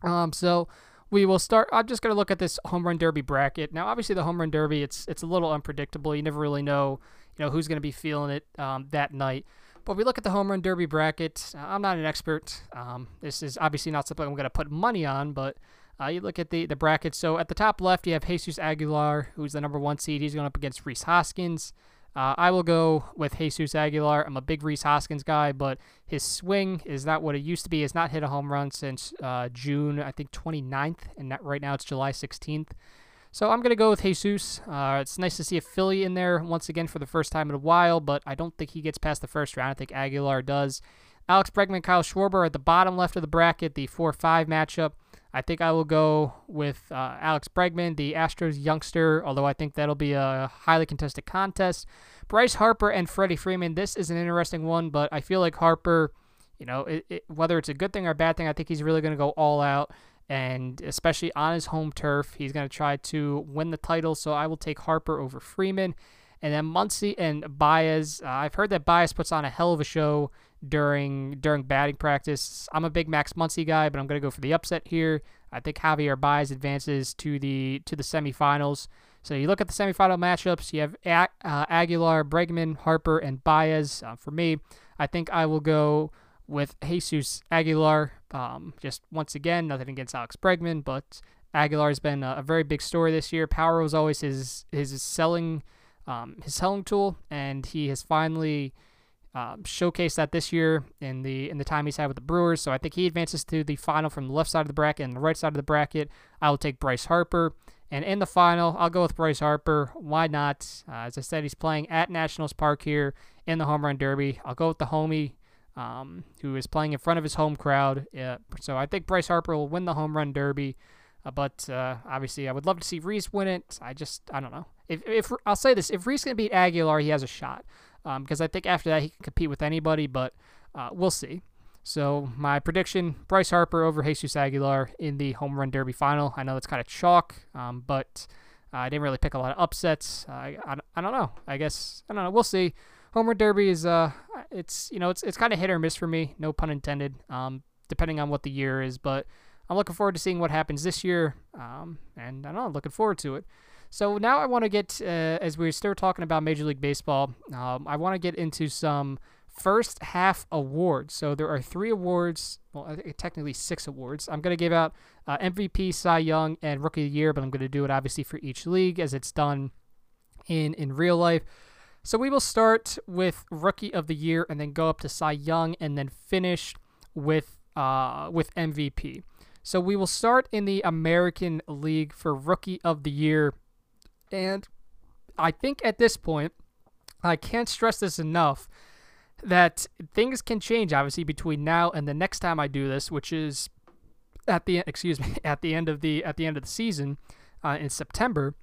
Um, so we will start. I'm just going to look at this home run derby bracket. Now, obviously, the home run derby it's it's a little unpredictable. You never really know, you know, who's going to be feeling it um, that night. But we look at the home run derby bracket. I'm not an expert. Um, this is obviously not something I'm going to put money on, but uh, you look at the, the bracket. So at the top left, you have Jesus Aguilar, who's the number one seed. He's going up against Rhys Hoskins. Uh, I will go with Jesus Aguilar. I'm a big Rhys Hoskins guy, but his swing is not what it used to be. Has not hit a home run since uh, June, I think 29th, and right now it's July 16th. So I'm going to go with Jesus. Uh, it's nice to see a Philly in there once again for the first time in a while, but I don't think he gets past the first round. I think Aguilar does. Alex Bregman, Kyle Schwarber at the bottom left of the bracket, the 4 5 matchup. I think I will go with uh, Alex Bregman, the Astros youngster, although I think that'll be a highly contested contest. Bryce Harper and Freddie Freeman. This is an interesting one, but I feel like Harper, you know, it, it, whether it's a good thing or a bad thing, I think he's really going to go all out. And especially on his home turf, he's going to try to win the title. So I will take Harper over Freeman. And then Muncy and Baez. Uh, I've heard that Baez puts on a hell of a show during during batting practice. I'm a big Max Muncy guy, but I'm going to go for the upset here. I think Javier Baez advances to the to the semifinals. So you look at the semifinal matchups. You have uh, Aguilar, Bregman, Harper, and Baez. Uh, for me, I think I will go with Jesus Aguilar. Um, just once again, nothing against Alex Bregman, but Aguilar has been a, a very big story this year. Power was always his his selling um, his selling tool, and he has finally um, showcased that this year in the in the time he's had with the Brewers. So I think he advances to the final from the left side of the bracket and the right side of the bracket. I will take Bryce Harper. And in the final, I'll go with Bryce Harper. Why not? Uh, as I said, he's playing at Nationals Park here in the Home Run Derby. I'll go with the homie um, who is playing in front of his home crowd. Yeah, so I think Bryce Harper will win the Home Run Derby. Uh, but uh, obviously, I would love to see Rhys win it. I just, I don't know. If, if I'll say this, if Rhys can beat Aguilar, he has a shot because um, I think after that he can compete with anybody, but uh, we'll see. So my prediction: Bryce Harper over Jesus Aguilar in the home run derby final. I know that's kind of chalk, um, but I didn't really pick a lot of upsets. I, I, I don't know. I guess I don't know. We'll see. Home run derby is uh, it's you know it's it's kind of hit or miss for me. No pun intended. Um, depending on what the year is, but I'm looking forward to seeing what happens this year. Um, and I don't know, I'm looking forward to it. So now I want to get, uh, as we're still talking about Major League Baseball, um, I want to get into some first half awards. So there are three awards, well, technically six awards. I'm going to give out uh, MVP, Cy Young, and Rookie of the Year, but I'm going to do it obviously for each league as it's done in in real life. So we will start with Rookie of the Year and then go up to Cy Young and then finish with uh, with MVP. So we will start in the American League for Rookie of the Year. And I think at this point, I can't stress this enough that things can change obviously between now and the next time I do this, which is at the excuse me at the end of the at the end of the season uh, in September.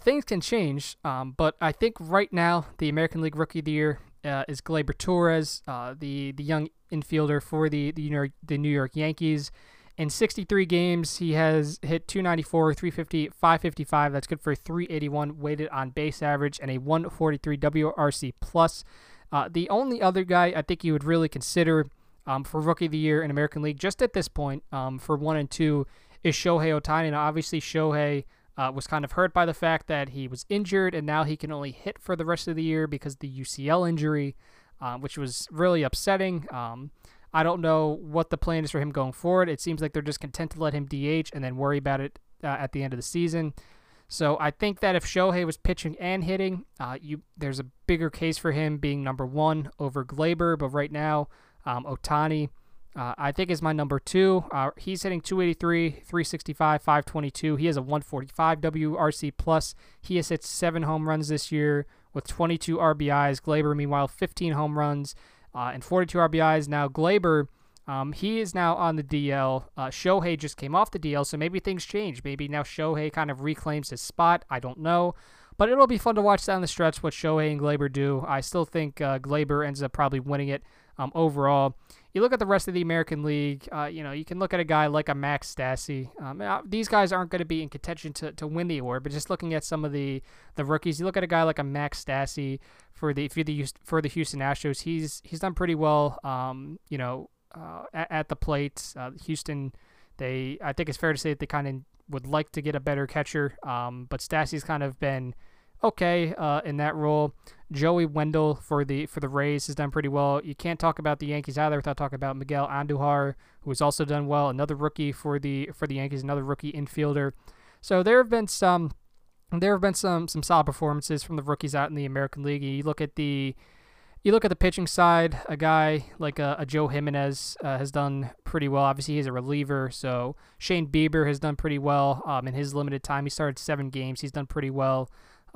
Things can change, um, but I think right now the American League Rookie of the Year uh, is Gleyber Torres, uh, the the young infielder for the the New York, the New York Yankees. In 63 games, he has hit 294, 350, 555. That's good for 381 weighted on base average and a 143 WRC plus. Uh, the only other guy I think you would really consider um, for Rookie of the Year in American League, just at this point, um, for one and two, is Shohei Ohtani. Now, obviously, Shohei uh, was kind of hurt by the fact that he was injured, and now he can only hit for the rest of the year because the UCL injury, uh, which was really upsetting. Um, I don't know what the plan is for him going forward. It seems like they're just content to let him DH and then worry about it uh, at the end of the season. So I think that if Shohei was pitching and hitting, uh, you there's a bigger case for him being number one over Gleyber. But right now, um, Ohtani, uh, I think is my number two. Uh, he's hitting 283, 365, 522. He has a 145 WRC plus. He has hit seven home runs this year with 22 RBIs. Gleyber, meanwhile, 15 home runs uh, and 42 RBIs. Now Gleyber um, he is now on the DL. Uh, Shohei just came off the DL, so maybe things change. Maybe now Shohei kind of reclaims his spot. I don't know. But it'll be fun to watch down the stretch what Shohei and Gleyber do. I still think uh, Gleyber ends up probably winning it um, overall. You look at the rest of the American League, uh, you know, you can look at a guy like a Max Stassi. Um, these guys aren't going to be in contention to, to win the award, but just looking at some of the, the rookies, you look at a guy like a Max Stassi for the for the for the Houston Astros. He's he's done pretty well. Um, you know, uh, at, at, the plate. Uh, Houston, they I think it's fair to say that they kind of would like to get a better catcher, um, but Stassi's kind of been okay uh, in that role. Joey Wendle for the for the Rays has done pretty well. You can't talk about the Yankees either without talking about Miguel Andujar, who has also done well. Another rookie for the for the Yankees, another rookie infielder. So there have been some there have been some some solid performances from the rookies out in the American League. You look at the you look at the pitching side, a guy like a, a Joe Jimenez uh, has done pretty well. Obviously, he's a reliever, so Shane Bieber has done pretty well um, in his limited time. He started seven games. He's done pretty well.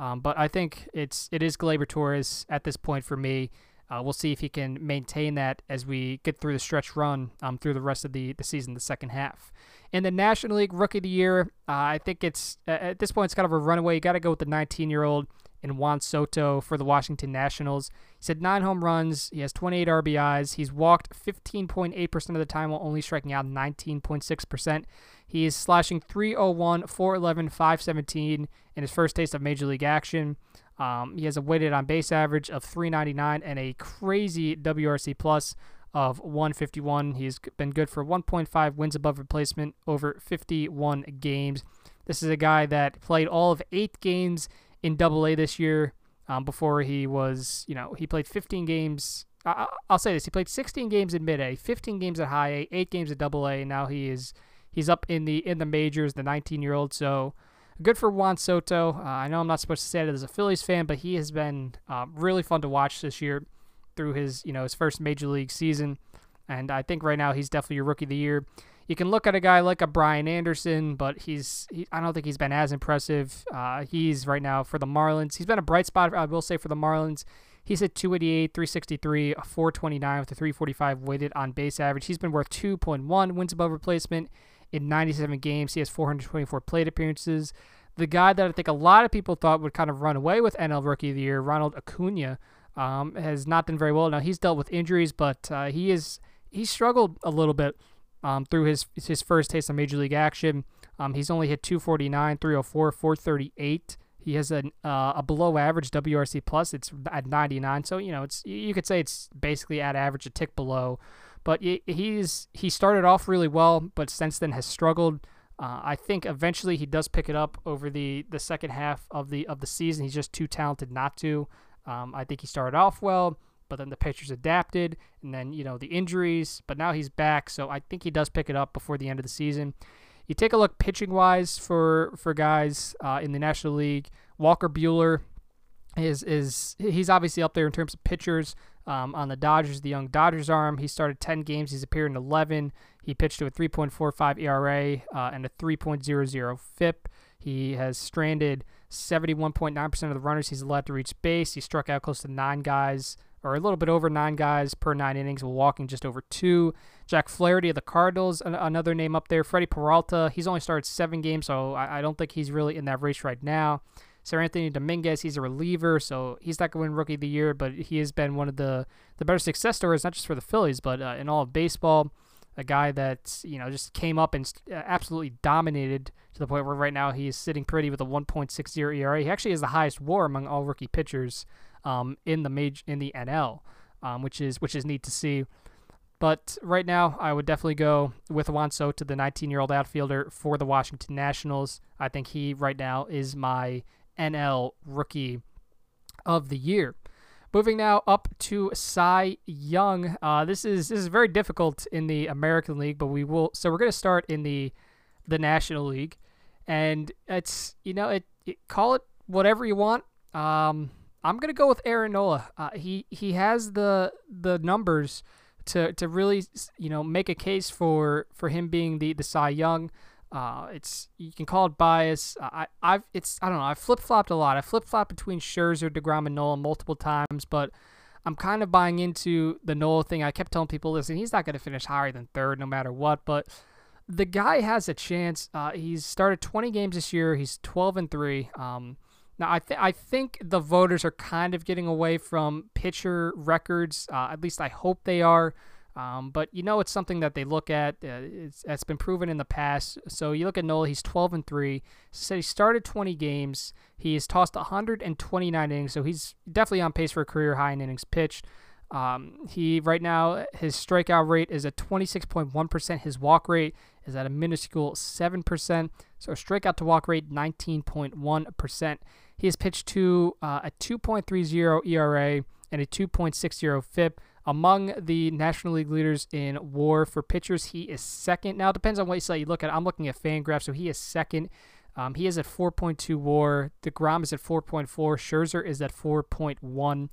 Um, but I think it's it is Gleyber Torres at this point for me. Uh, we'll see if he can maintain that as we get through the stretch run um, through the rest of the, the season, the second half. In the National League Rookie of the Year, uh, I think it's at this point it's kind of a runaway. You got to go with the 19 year old and Juan Soto for the Washington Nationals. He's had nine home runs. He has 28 RBIs. He's walked 15.8% of the time while only striking out 19.6%. He is slashing 301, 411, 517 in his first taste of Major League action. Um, he has a weighted on base average of 399 and a crazy WRC plus of 151. He's been good for 1.5 wins above replacement over 51 games. This is a guy that played all of eight games in Double A this year. Um, before he was, you know, he played 15 games. I, will say this: he played 16 games in Mid A, 15 games at High A, eight games at Double A, and now he is he's up in the in the majors. The 19 year old, so good for Juan Soto. Uh, I know I'm not supposed to say it as a Phillies fan, but he has been uh, really fun to watch this year through his you know his first major league season, and I think right now he's definitely your rookie of the year. You can look at a guy like a Brian Anderson, but he's he, I don't think he's been as impressive. Uh, he's right now for the Marlins. He's been a bright spot, I will say, for the Marlins. He's at 288, 363, 429 with a 345 weighted on base average. He's been worth 2.1 wins above replacement in 97 games. He has 424 plate appearances. The guy that I think a lot of people thought would kind of run away with NL Rookie of the Year, Ronald Acuna, um, has not done very well. Now he's dealt with injuries, but uh, he is he struggled a little bit um, through his his first taste of major league action. Um, he's only hit 249, 304, 438. He has a uh, a below average WRC plus. It's at 99. So you know it's you could say it's basically at average, a tick below. But he's he started off really well, but since then has struggled. Uh, I think eventually he does pick it up over the, the second half of the of the season. He's just too talented not to. Um, I think he started off well but then the pitchers adapted, and then you know the injuries. But now he's back, so I think he does pick it up before the end of the season. You take a look pitching wise for for guys uh, in the National League. Walker Buehler is is he's obviously up there in terms of pitchers. Um, on the Dodgers, the young Dodgers arm, he started 10 games. He's appeared in 11. He pitched to a 3.45 ERA uh, and a 3.00 FIP. He has stranded 71.9% of the runners he's allowed to reach base. He struck out close to nine guys or a little bit over nine guys per nine innings, walking just over two. Jack Flaherty of the Cardinals, another name up there. Freddie Peralta, he's only started seven games, so I, don't think he's really in that race right now. Seranthony Dominguez, he's a reliever, so he's not going to win Rookie of the Year, but he has been one of the, the better success stories, not just for the Phillies, but uh, in all of baseball. A guy that you know just came up and uh, absolutely dominated to the point where right now he is sitting pretty with a 1.60 ERA. He actually has the highest WAR among all rookie pitchers um, in the major in the NL, um, which is which is neat to see. But right now, I would definitely go with Juan Soto, to the 19-year-old outfielder for the Washington Nationals. I think he right now is my NL Rookie of the Year. Moving now up to Cy Young. Uh, this is this is very difficult in the American League, but we will. So we're going to start in the the National League, and it's you know it, it call it whatever you want. Um, I'm gonna go with Aaron Nola. Uh, he he has the the numbers to to really you know make a case for for him being the the Cy Young. Uh, it's you can call it bias. I I've it's I don't know. I flip flopped a lot. I flip flopped between Scherzer, Degrom, and Nola multiple times, but I'm kind of buying into the Nola thing. I kept telling people, listen, he's not going to finish higher than third no matter what, but the guy has a chance. Uh, he's started 20 games this year. He's 12 and three. Um, now I th- I think the voters are kind of getting away from pitcher records. Uh, at least I hope they are. Um, but you know, it's something that they look at. Uh, it's, it's been proven in the past. So you look at Nola; he's 12 and three. Said he started 20 games. He has tossed 129 innings, so he's definitely on pace for a career high in innings pitched. Um, he right now his strikeout rate is at 26.1%. His walk rate is at a minuscule 7%. So strikeout to walk rate 19.1%. He has pitched to uh, a 2.30 ERA and a 2.60 FIP. Among the National League leaders in WAR for pitchers, he is second. Now it depends on what site you look at. I'm looking at Fangraph, so he is second. Um, he is at 4.2 WAR. Degrom is at 4.4. Scherzer is at 4.1.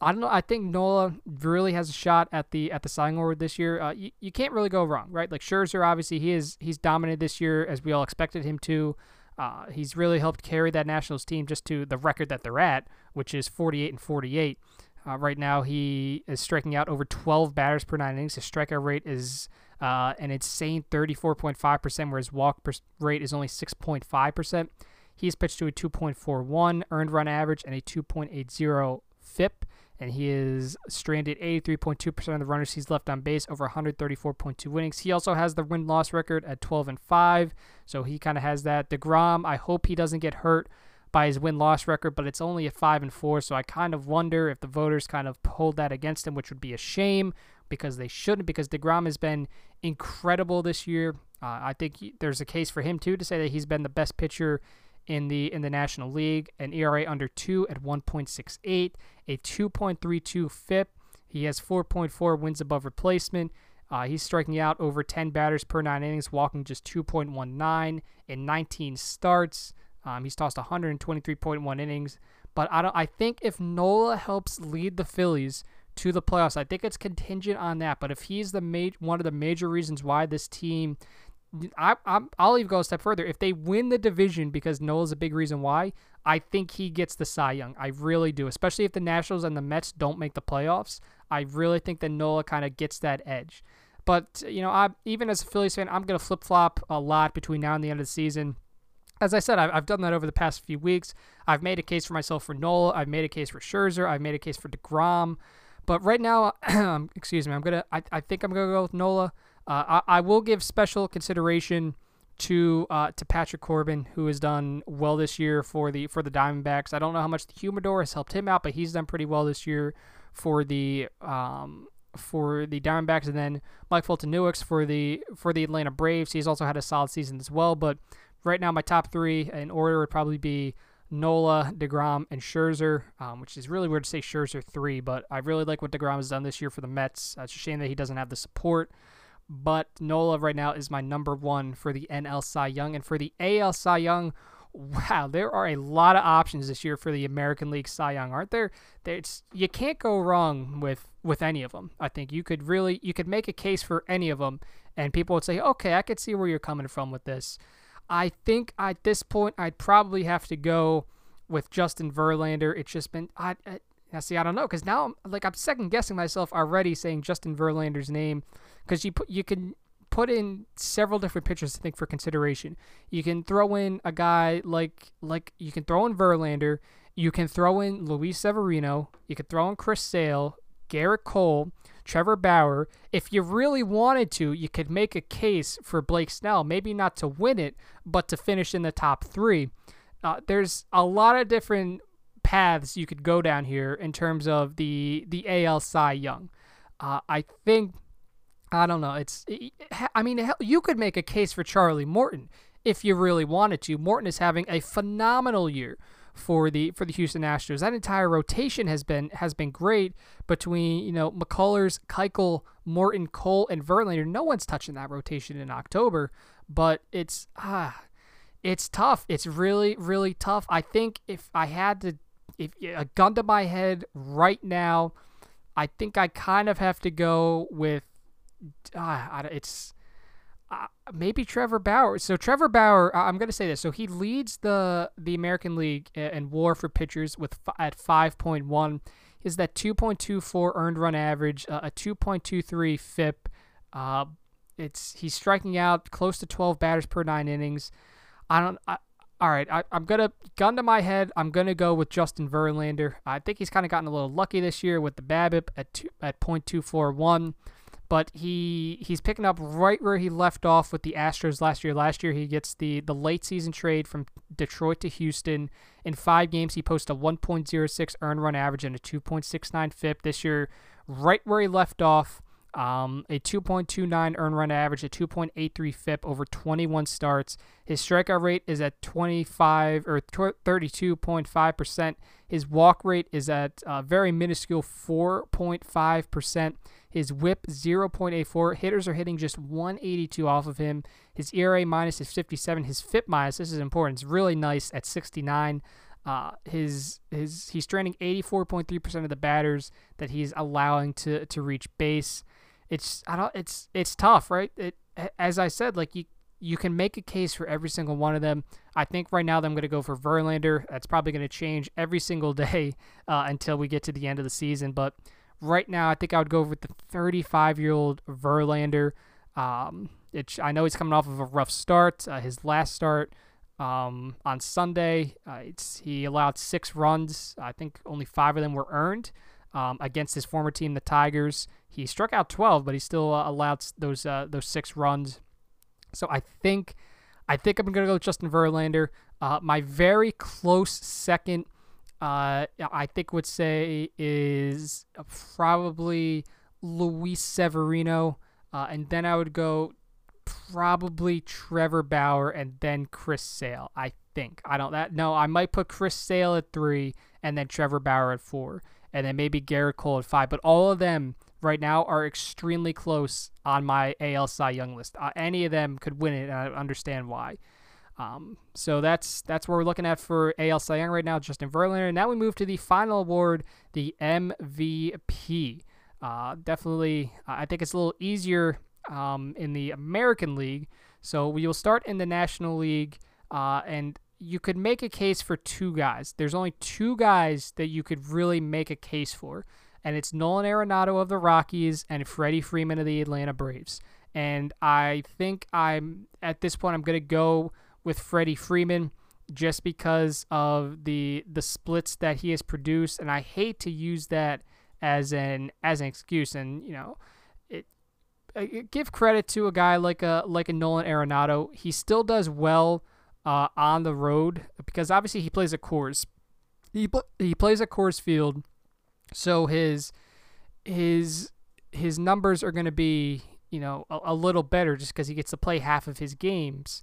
I don't know. I think Nola really has a shot at the at the Cy Young Award this year. Uh, you, you can't really go wrong, right? Like Scherzer, obviously he is he's dominated this year as we all expected him to. Uh, he's really helped carry that Nationals team just to the record that they're at, which is 48 and 48. Uh, right now, he is striking out over 12 batters per nine innings. His strikeout rate is uh, an insane 34.5%, where his walk rate is only 6.5%. He's pitched to a 2.41 earned run average and a 2.80 FIP, and he is stranded 83.2% of the runners he's left on base over 134.2 innings. He also has the win loss record at 12 and 5, so he kind of has that. DeGrom, I hope he doesn't get hurt by his win loss record, but it's only a five and four. So I kind of wonder if the voters kind of hold that against him, which would be a shame because they shouldn't. Because Degrom has been incredible this year. Uh, I think he, there's a case for him too to say that he's been the best pitcher in the in the National League. An ERA under two at 1.68, a 2.32 FIP. He has 4.4 wins above replacement. Uh, he's striking out over 10 batters per nine innings, walking just 2.19 in 19 starts. Um, he's tossed 123.1 innings, but I don't. I think if Nola helps lead the Phillies to the playoffs, I think it's contingent on that. But if he's the ma- one of the major reasons why this team, I, I'm, I'll even go a step further. If they win the division, because Nola's a big reason why, I think he gets the Cy Young. I really do, especially if the Nationals and the Mets don't make the playoffs. I really think that Nola kind of gets that edge. But you know, I even as a Phillies fan, I'm gonna flip flop a lot between now and the end of the season as I said, I've, I've done that over the past few weeks. I've made a case for myself for Nola. I've made a case for Scherzer. I've made a case for Degrom. But right now, excuse me, I'm gonna. I, I think I'm gonna go with Nola. Uh, I, I will give special consideration to uh, to Patrick Corbin, who has done well this year for the for the Diamondbacks. I don't know how much the Humidor has helped him out, but he's done pretty well this year for the um, for the Diamondbacks, and then Mike Foltynewicz for the for the Atlanta Braves. He's also had a solid season as well, but right now my top three in order would probably be Nola, DeGrom, and Scherzer, um, which is really weird to say Scherzer three, but I really like what DeGrom has done this year for the Mets. Uh, it's a shame that he doesn't have the support, but Nola right now is my number one for the NL Cy Young. And for the AL Cy Young, wow, there are a lot of options this year for the American League Cy Young, aren't there? There's, you can't go wrong with with any of them. I think you could really you could make a case for any of them, and people would say, okay, I could see where you're coming from with this. I think at this point I'd probably have to go with Justin Verlander. It's just been I, I see I don't know because now I'm like I'm second guessing myself already saying Justin Verlander's name because you put you can put in several different pitchers I think for consideration. You can throw in a guy like like you can throw in Verlander. You can throw in Luis Severino. You can throw in Chris Sale, Gerrit Cole. Trevor Bauer, if you really wanted to, you could make a case for Blake Snell, maybe not to win it, but to finish in the top three. Uh, there's a lot of different paths you could go down here in terms of the the AL Cy Young. Uh, I think I don't know. It's I mean you could make a case for Charlie Morton if you really wanted to. Morton is having a phenomenal year for the for the Houston Astros. That entire rotation has been has been great between you know McCullers, Keuchel, Morton, Cole, and Verlander. No one's touching that rotation in October, but it's ah. it's tough. It's really, really tough. I think if I had to, if a gun to my head right now, I think I kind of have to go with. Uh, it's uh, maybe Trevor Bauer. So Trevor Bauer, I'm to say this. So he leads the the American League in WAR for pitchers with at 5.1. Is that 2.24 earned run average, uh, a 2.23 FIP. Uh, it's he's striking out close to 12 batters per nine innings. I don't. I, all right, I, am gonna gun to my head. I'm gonna go with Justin Verlander. I think he's kind of gotten a little lucky this year with the BABIP at two, at .241, but he he's picking up right where he left off with the Astros last year. Last year he gets the the late season trade from Detroit to Houston. In five games, he posts a 1.06 earned run average and a 2.69 FIP. This year, right where he left off um, a 2.29 earn run average, a 2.83 FIP over 21 starts. His strikeout rate is at 25 or 32.5%. His walk rate is at a very minuscule 4.5%. His whip 0.84. Hitters are hitting just 182 off of him. His ERA minus is 57. His FIP minus, this is important, it's really nice at 69. Uh, his his he's stranding 84.3% of the batters that he's allowing to to reach base it's I don't it's it's tough, right? It as I said, like you you can make a case for every single one of them. I think right now that I'm going to go for Verlander. That's probably going to change every single day uh, until we get to the end of the season. But right now, I think I would go with the 35 year old Verlander. Um, it, I know he's coming off of a rough start. Uh, his last start um, on Sunday, uh, he allowed six runs. I think only five of them were earned um, against his former team, the Tigers. He struck out 12, but he still uh, allowed those uh, those six runs. So I think I think I'm gonna go with Justin Verlander. Uh, my very close second, uh, I think would say is probably Luis Severino, uh, and then I would go probably Trevor Bauer and then Chris Sale. I think I don't that no I might put Chris Sale at three and then Trevor Bauer at four and then maybe Gerrit Cole at five. But all of them right now are extremely close on my AL Cy Young list. Uh, any of them could win it, and I understand why. Um, so that's that's what we're looking at for AL Cy Young right now, Justin Verlander. And now we move to the final award, the MVP. Uh, definitely, I think it's a little easier um, in the American League. So we will start in the National League, uh, and you could make a case for two guys. There's only two guys that you could really make a case for, and it's Nolan Arenado of the Rockies and Freddie Freeman of the Atlanta Braves. And I think I'm at this point I'm to go with Freddie Freeman just because of the the splits that he has produced, and I hate to use that as an as an excuse. And you know, it, give credit to a guy like a like a Nolan Arenado. He still does well uh, on the road because obviously he plays a course. He he plays at Coors Field, so his his his numbers are going to be you know a, a little better just because he gets to play half of his games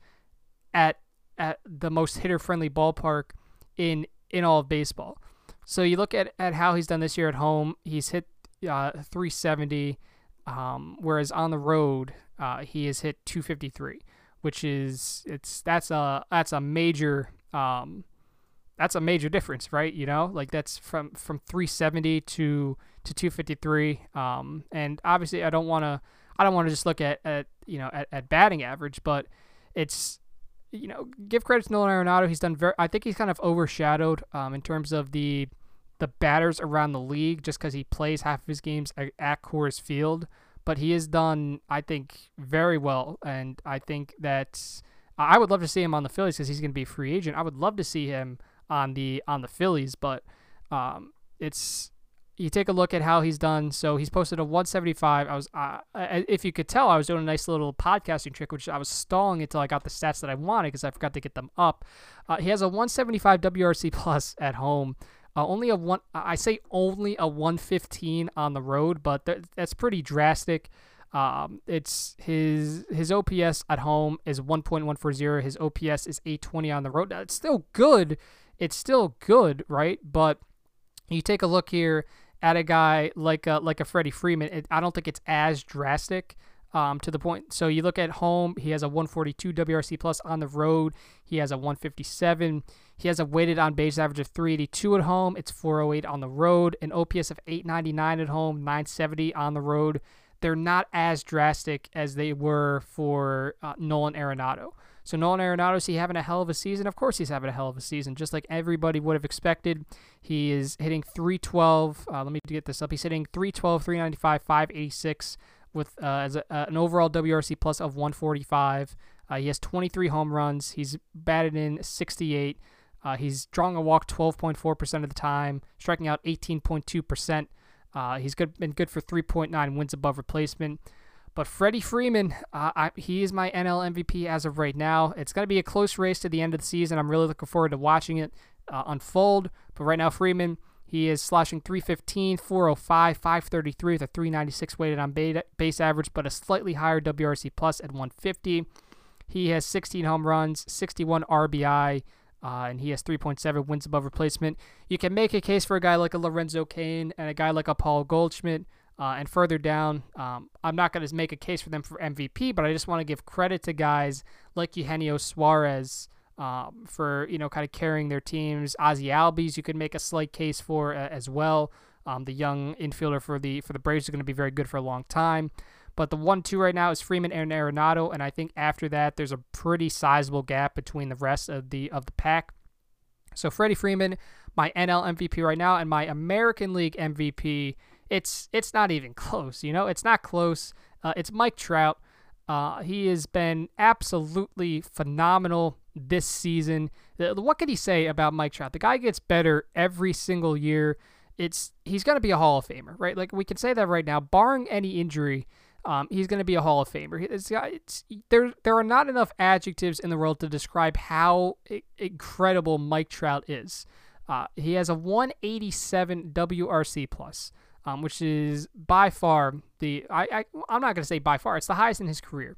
at at the most hitter friendly ballpark in in all of baseball. So you look at, at how he's done this year at home. He's hit uh, 370, um, whereas on the road uh, he has hit 253 which is it's that's a that's a major um, that's a major difference, right? You know, like that's from from 370 to to 253. Um, and obviously, I don't want to I don't want to just look at at you know at, at batting average, but it's you know give credit to Nolan Arenado. He's done very. I think he's kind of overshadowed um, in terms of the the batters around the league just because he plays half of his games at, at Coors Field but he has done, I think, very well. And I think that I would love to see him on the Phillies because he's going to be a free agent. I would love to see him on the on the Phillies, but um, it's you take a look at how he's done. So he's posted a 175. I was, uh, if you could tell, I was doing a nice little podcasting trick, which I was stalling until I got the stats that I wanted because I forgot to get them up. Uh, he has a 175 WRC plus at home. Uh, only a one. I say only a 115 on the road, but th- that's pretty drastic. Um, it's his his OPS at home is 1.140. His OPS is 820 on the road. It's still good. It's still good, right? But you take a look here at a guy like a, like a Freddie Freeman. It, I don't think it's as drastic. Um, to the point, so you look at home, he has a 142 WRC plus on the road. He has a 157. He has a weighted on base average of 382 at home. It's 408 on the road. An OPS of 899 at home, 970 on the road. They're not as drastic as they were for uh, Nolan Arenado. So Nolan Arenado, is he having a hell of a season? Of course he's having a hell of a season, just like everybody would have expected. He is hitting 312. Uh, let me get this up. He's hitting 312, 395, 586 with uh, as a, uh, an overall WRC plus of 145. Uh, he has 23 home runs. He's batted in 68. Uh, he's drawing a walk 12.4% of the time, striking out 18.2%. Uh, he's good, been good for 3.9 wins above replacement. But Freddie Freeman, uh, I, he is my NL MVP as of right now. It's going to be a close race to the end of the season. I'm really looking forward to watching it uh, unfold. But right now, Freeman, he is slashing 315, 405, 533 with a 396 weighted on base average, but a slightly higher WRC plus at 150. He has 16 home runs, 61 RBI, uh, and he has 3.7 wins above replacement. You can make a case for a guy like a Lorenzo Cain and a guy like a Paul Goldschmidt. Uh, and further down, um, I'm not going to make a case for them for MVP, but I just want to give credit to guys like Eugenio Suarez um, for you know kind of carrying their teams. Ozzie Albies, you could make a slight case for uh, as well. Um, the young infielder for the for the Braves is going to be very good for a long time. But the one-two right now is Freeman and Arenado, and I think after that there's a pretty sizable gap between the rest of the of the pack. So Freddie Freeman, my NL MVP right now, and my American League MVP. It's it's not even close. You know, it's not close. Uh, it's Mike Trout. Uh, he has been absolutely phenomenal this season. What can he say about Mike Trout? The guy gets better every single year. It's he's going to be a Hall of Famer, right? Like we can say that right now, barring any injury. Um, he's going to be a Hall of Famer. It's, it's, there, there are not enough adjectives in the world to describe how incredible Mike Trout is. Uh, he has a 187 WRC plus, um, which is by far the I, I I'm not going to say by far. It's the highest in his career.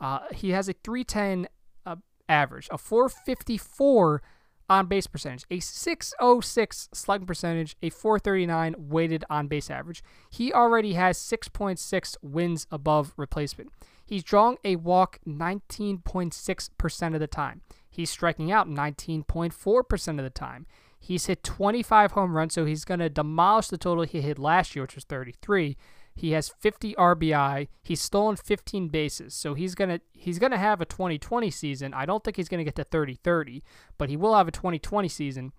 Uh, he has a 310 uh, average, a 454 on base percentage, a 606 slugging percentage, a 439 weighted on base average. He already has 6.6 wins above replacement. He's drawing a walk 19.6% of the time. He's striking out 19.4% of the time. He's hit 25 home runs, so he's going to demolish the total he hit last year, which was 33. He has 50 RBI. He's stolen 15 bases. So he's going to he's going to have a 2020 season. I don't think he's going to get to 30-30, but he will have a 2020 season.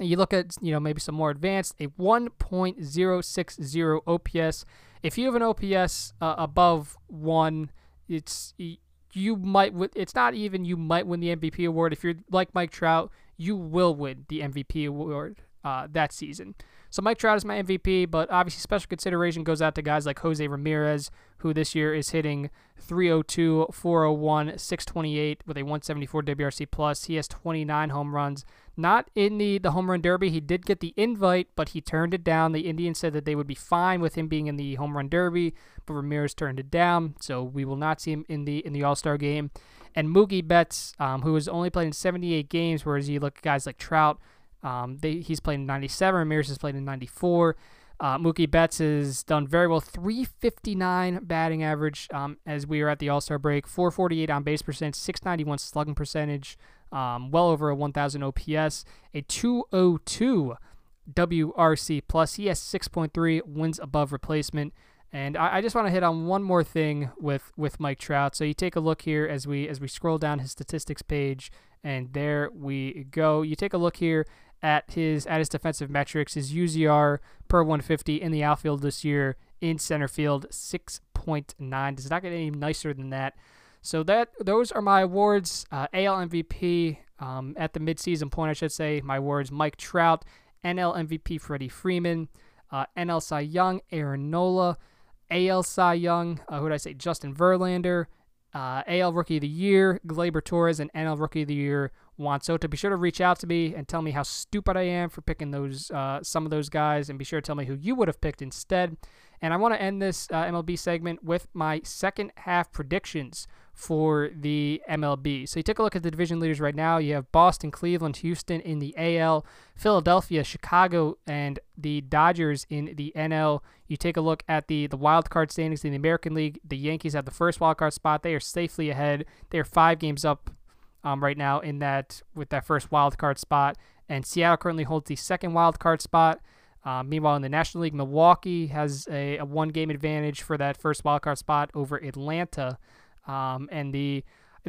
And you look at, you know, maybe some more advanced, a 1.060 OPS. If you have an OPS uh, above 1, it's you might it's not even you might win the MVP award. If you're like Mike Trout, you will win the MVP award uh, that season. So Mike Trout is my MVP, but obviously special consideration goes out to guys like Jose Ramirez, who this year is hitting 302, 401, 628 with a 174 WRC plus. He has 29 home runs. Not in the, the home run derby. He did get the invite, but he turned it down. The Indians said that they would be fine with him being in the home run derby, but Ramirez turned it down. So we will not see him in the in the All Star game. And Mookie Betts, um, who has only played in 78 games, whereas you look at guys like Trout um, they, he's played in 97. Ramirez has played in 94. Uh, Mookie Betts has done very well. 359 batting average um, as we are at the All Star break. 448 on base percent, 691 slugging percentage, um, well over a 1,000 OPS, a 202 WRC plus. He has 6.3 wins above replacement. And I, I just want to hit on one more thing with with Mike Trout. So you take a look here as we as we scroll down his statistics page, and there we go. You take a look here at his at his defensive metrics. His UZR per 150 in the outfield this year in center field 6.9. Does not get any nicer than that. So that those are my awards. Uh, AL MVP um, at the midseason point, I should say. My awards: Mike Trout, NL MVP Freddie Freeman, uh, NL Cy Young Aaron Nola, AL Cy Young. Uh, who did I say? Justin Verlander. Uh, AL Rookie of the Year, Gleyber Torres, and NL Rookie of the Year, Juan Soto. Be sure to reach out to me and tell me how stupid I am for picking those uh, some of those guys, and be sure to tell me who you would have picked instead. And I want to end this uh, MLB segment with my second half predictions for the MLB. So you take a look at the division leaders right now. You have Boston, Cleveland, Houston in the AL, Philadelphia, Chicago, and the Dodgers in the NL. You take a look at the the wild card standings in the American League. The Yankees have the first wild card spot. They are safely ahead. They are five games up um, right now in that with that first wild card spot. And Seattle currently holds the second wild card spot. Uh, meanwhile, in the National League, Milwaukee has a, a one game advantage for that first wild card spot over Atlanta. Um, and the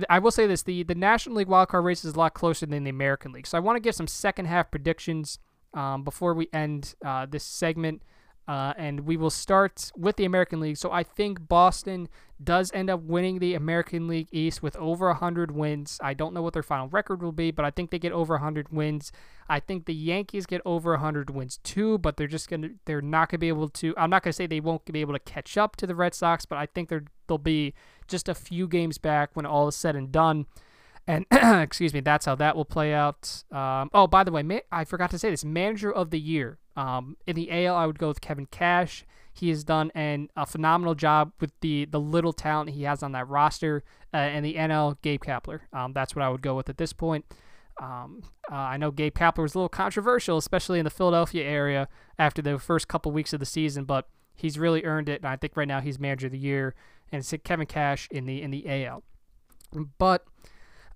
I will say this: the the National League wildcard race is a lot closer than the American League. So I want to give some second half predictions um, before we end uh, this segment. Uh, and we will start with the American League. So I think Boston does end up winning the American League East with over 100 wins. I don't know what their final record will be, but I think they get over 100 wins. I think the Yankees get over 100 wins too, but they're just going to they're not going to be able to I'm not going to say they won't be able to catch up to the Red Sox, but I think they're they'll be just a few games back when all is said and done. And excuse me, that's how that will play out. Um, oh, by the way, ma- I forgot to say this: manager of the year um, in the AL, I would go with Kevin Cash. He has done an, a phenomenal job with the the little talent he has on that roster. Uh, and the NL, Gabe Kapler. Um, that's what I would go with at this point. Um, uh, I know Gabe Kapler was a little controversial, especially in the Philadelphia area after the first couple weeks of the season, but he's really earned it, and I think right now he's manager of the year, and it's Kevin Cash in the in the AL. But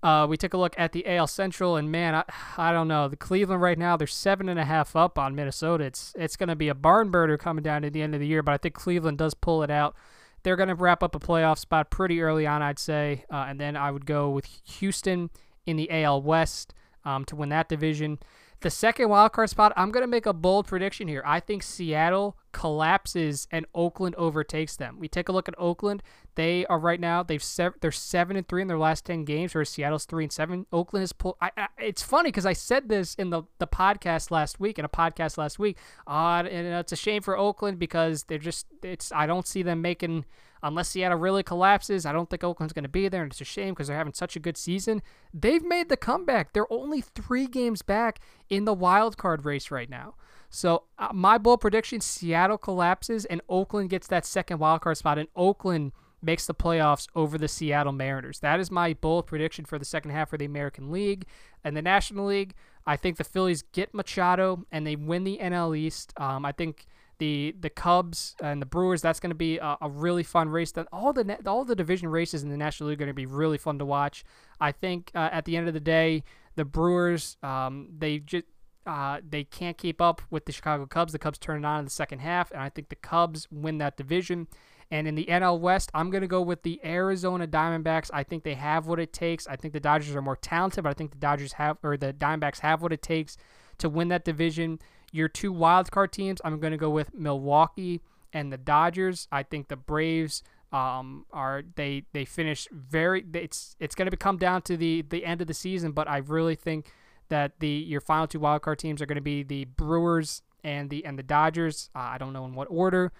uh, we took a look at the AL Central, and man, I, I don't know. The Cleveland right now, they're seven and a half up on Minnesota. It's it's going to be a barn burner coming down to the end of the year, but I think Cleveland does pull it out. They're going to wrap up a playoff spot pretty early on, I'd say, uh, and then I would go with Houston in the AL West um, to win that division. The second wildcard spot, I'm going to make a bold prediction here. I think Seattle collapses and Oakland overtakes them. We take a look at Oakland. They are right now they've sev- they're seven and three in their last ten games, whereas Seattle's three and seven. Oakland is pulled. It's funny because I said this in the the podcast last week in a podcast last week. Uh, and it's a shame for Oakland because they're just it's I don't see them making unless Seattle really collapses, I don't think Oakland's going to be there, and it's a shame because they're having such a good season. They've made the comeback. They're only three games back in the wild card race right now. So uh, my bold prediction: Seattle collapses, and Oakland gets that second wild card spot, and Oakland makes the playoffs over the Seattle Mariners. That is my bold prediction for the second half of the American League and the National League. I think the Phillies get Machado and they win the NL East. Um, I think the the Cubs and the Brewers. That's going to be a, a, really fun race. That all the all the division races in the National League are going to be really fun to watch. I think uh, at the end of the day, the Brewers um, they just uh, they can't keep up with the Chicago Cubs. The Cubs turn it on in the second half, and I think the Cubs win that division. And in the NL West, I'm going to go with the Arizona Diamondbacks. I think they have what it takes. I think the Dodgers are more talented, but I think the Dodgers have, or the Diamondbacks have what it takes to win that division. Your two wildcard teams, I'm going to go with Milwaukee and the Dodgers. I think the Braves um, are they they finish very. It's it's going to come down to the the end of the season, but I really think that the your final two wildcard teams are going to be the Brewers and the and the Dodgers. Uh, I don't know in what order,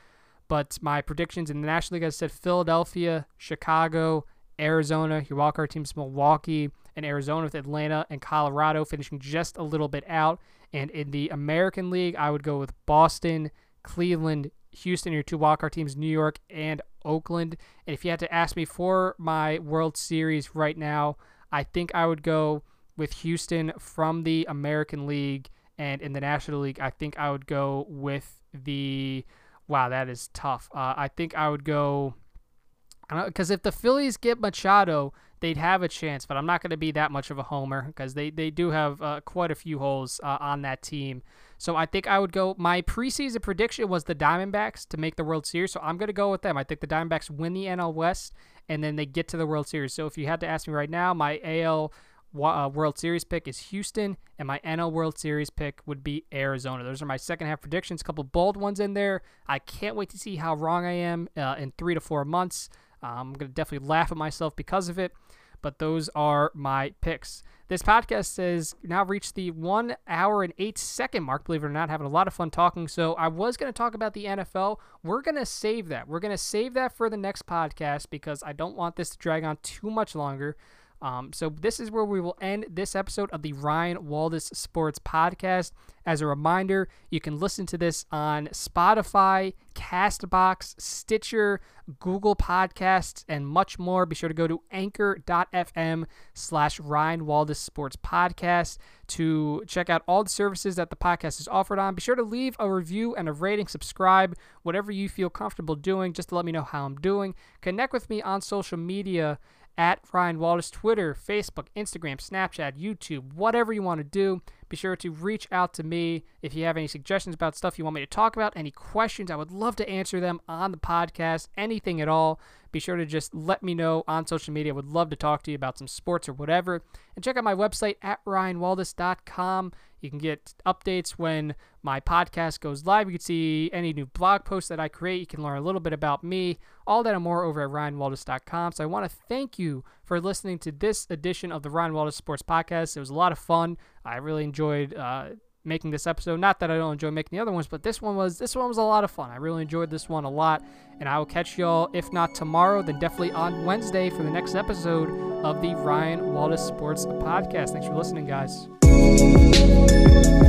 but my predictions in the National League, I said Philadelphia, Chicago, Arizona. Your wildcard teams Milwaukee and Arizona with Atlanta and Colorado finishing just a little bit out. And in the American League, I would go with Boston, Cleveland, Houston, your two wildcard teams, New York and Oakland. And if you had to ask me for my World Series right now, I think I would go with Houston from the American League. And in the National League, I think I would go with the. Wow, that is tough. Uh, I think I would go. Because if the Phillies get Machado, they'd have a chance, but I'm not going to be that much of a homer because they, they do have uh, quite a few holes uh, on that team. So I think I would go. My preseason prediction was the Diamondbacks to make the World Series, so I'm going to go with them. I think the Diamondbacks win the NL West and then they get to the World Series. So if you had to ask me right now, my AL uh, World Series pick is Houston, and my NL World Series pick would be Arizona. Those are my second half predictions. A couple bold ones in there. I can't wait to see how wrong I am uh, in three to four months. I'm going to definitely laugh at myself because of it but those are my picks. This podcast has now reached the one hour and eight second mark, believe it or not, having a lot of fun talking. So I was going to talk about the NFL. We're going to save that. We're going to save that for the next podcast because I don't want this to drag on too much longer. Um, so this is where we will end this episode of the Ryan Waldis Sports Podcast. As a reminder, you can listen to this on Spotify, Castbox, Stitcher, Google Podcasts, and much more. Be sure to go to anchor.fm slash Ryan Waldis Sports Podcast to check out all the services that the podcast is offered on. Be sure to leave a review and a rating, subscribe, whatever you feel comfortable doing, just to let me know how I'm doing. Connect with me on social media at Ryan Waldis, Twitter, Facebook, Instagram, Snapchat, YouTube, whatever you want to do. Be sure to reach out to me if you have any suggestions about stuff you want me to talk about, any questions. I would love to answer them on the podcast, anything at all. Be sure to just let me know on social media. I would love to talk to you about some sports or whatever. And check out my website at ryanwaldis.com. You can get updates when my podcast goes live. You can see any new blog posts that I create. You can learn a little bit about me, all that and more over at ryanwaldis.com. So I want to thank you for listening to this edition of the Ryan Waldis Sports Podcast. It was a lot of fun. I really enjoyed uh, making this episode. Not that I don't enjoy making the other ones, but this one was this one was a lot of fun. I really enjoyed this one a lot, and I will catch y'all if not tomorrow, then definitely on Wednesday for the next episode of the Ryan Waldis Sports Podcast. Thanks for listening, guys. 嗯。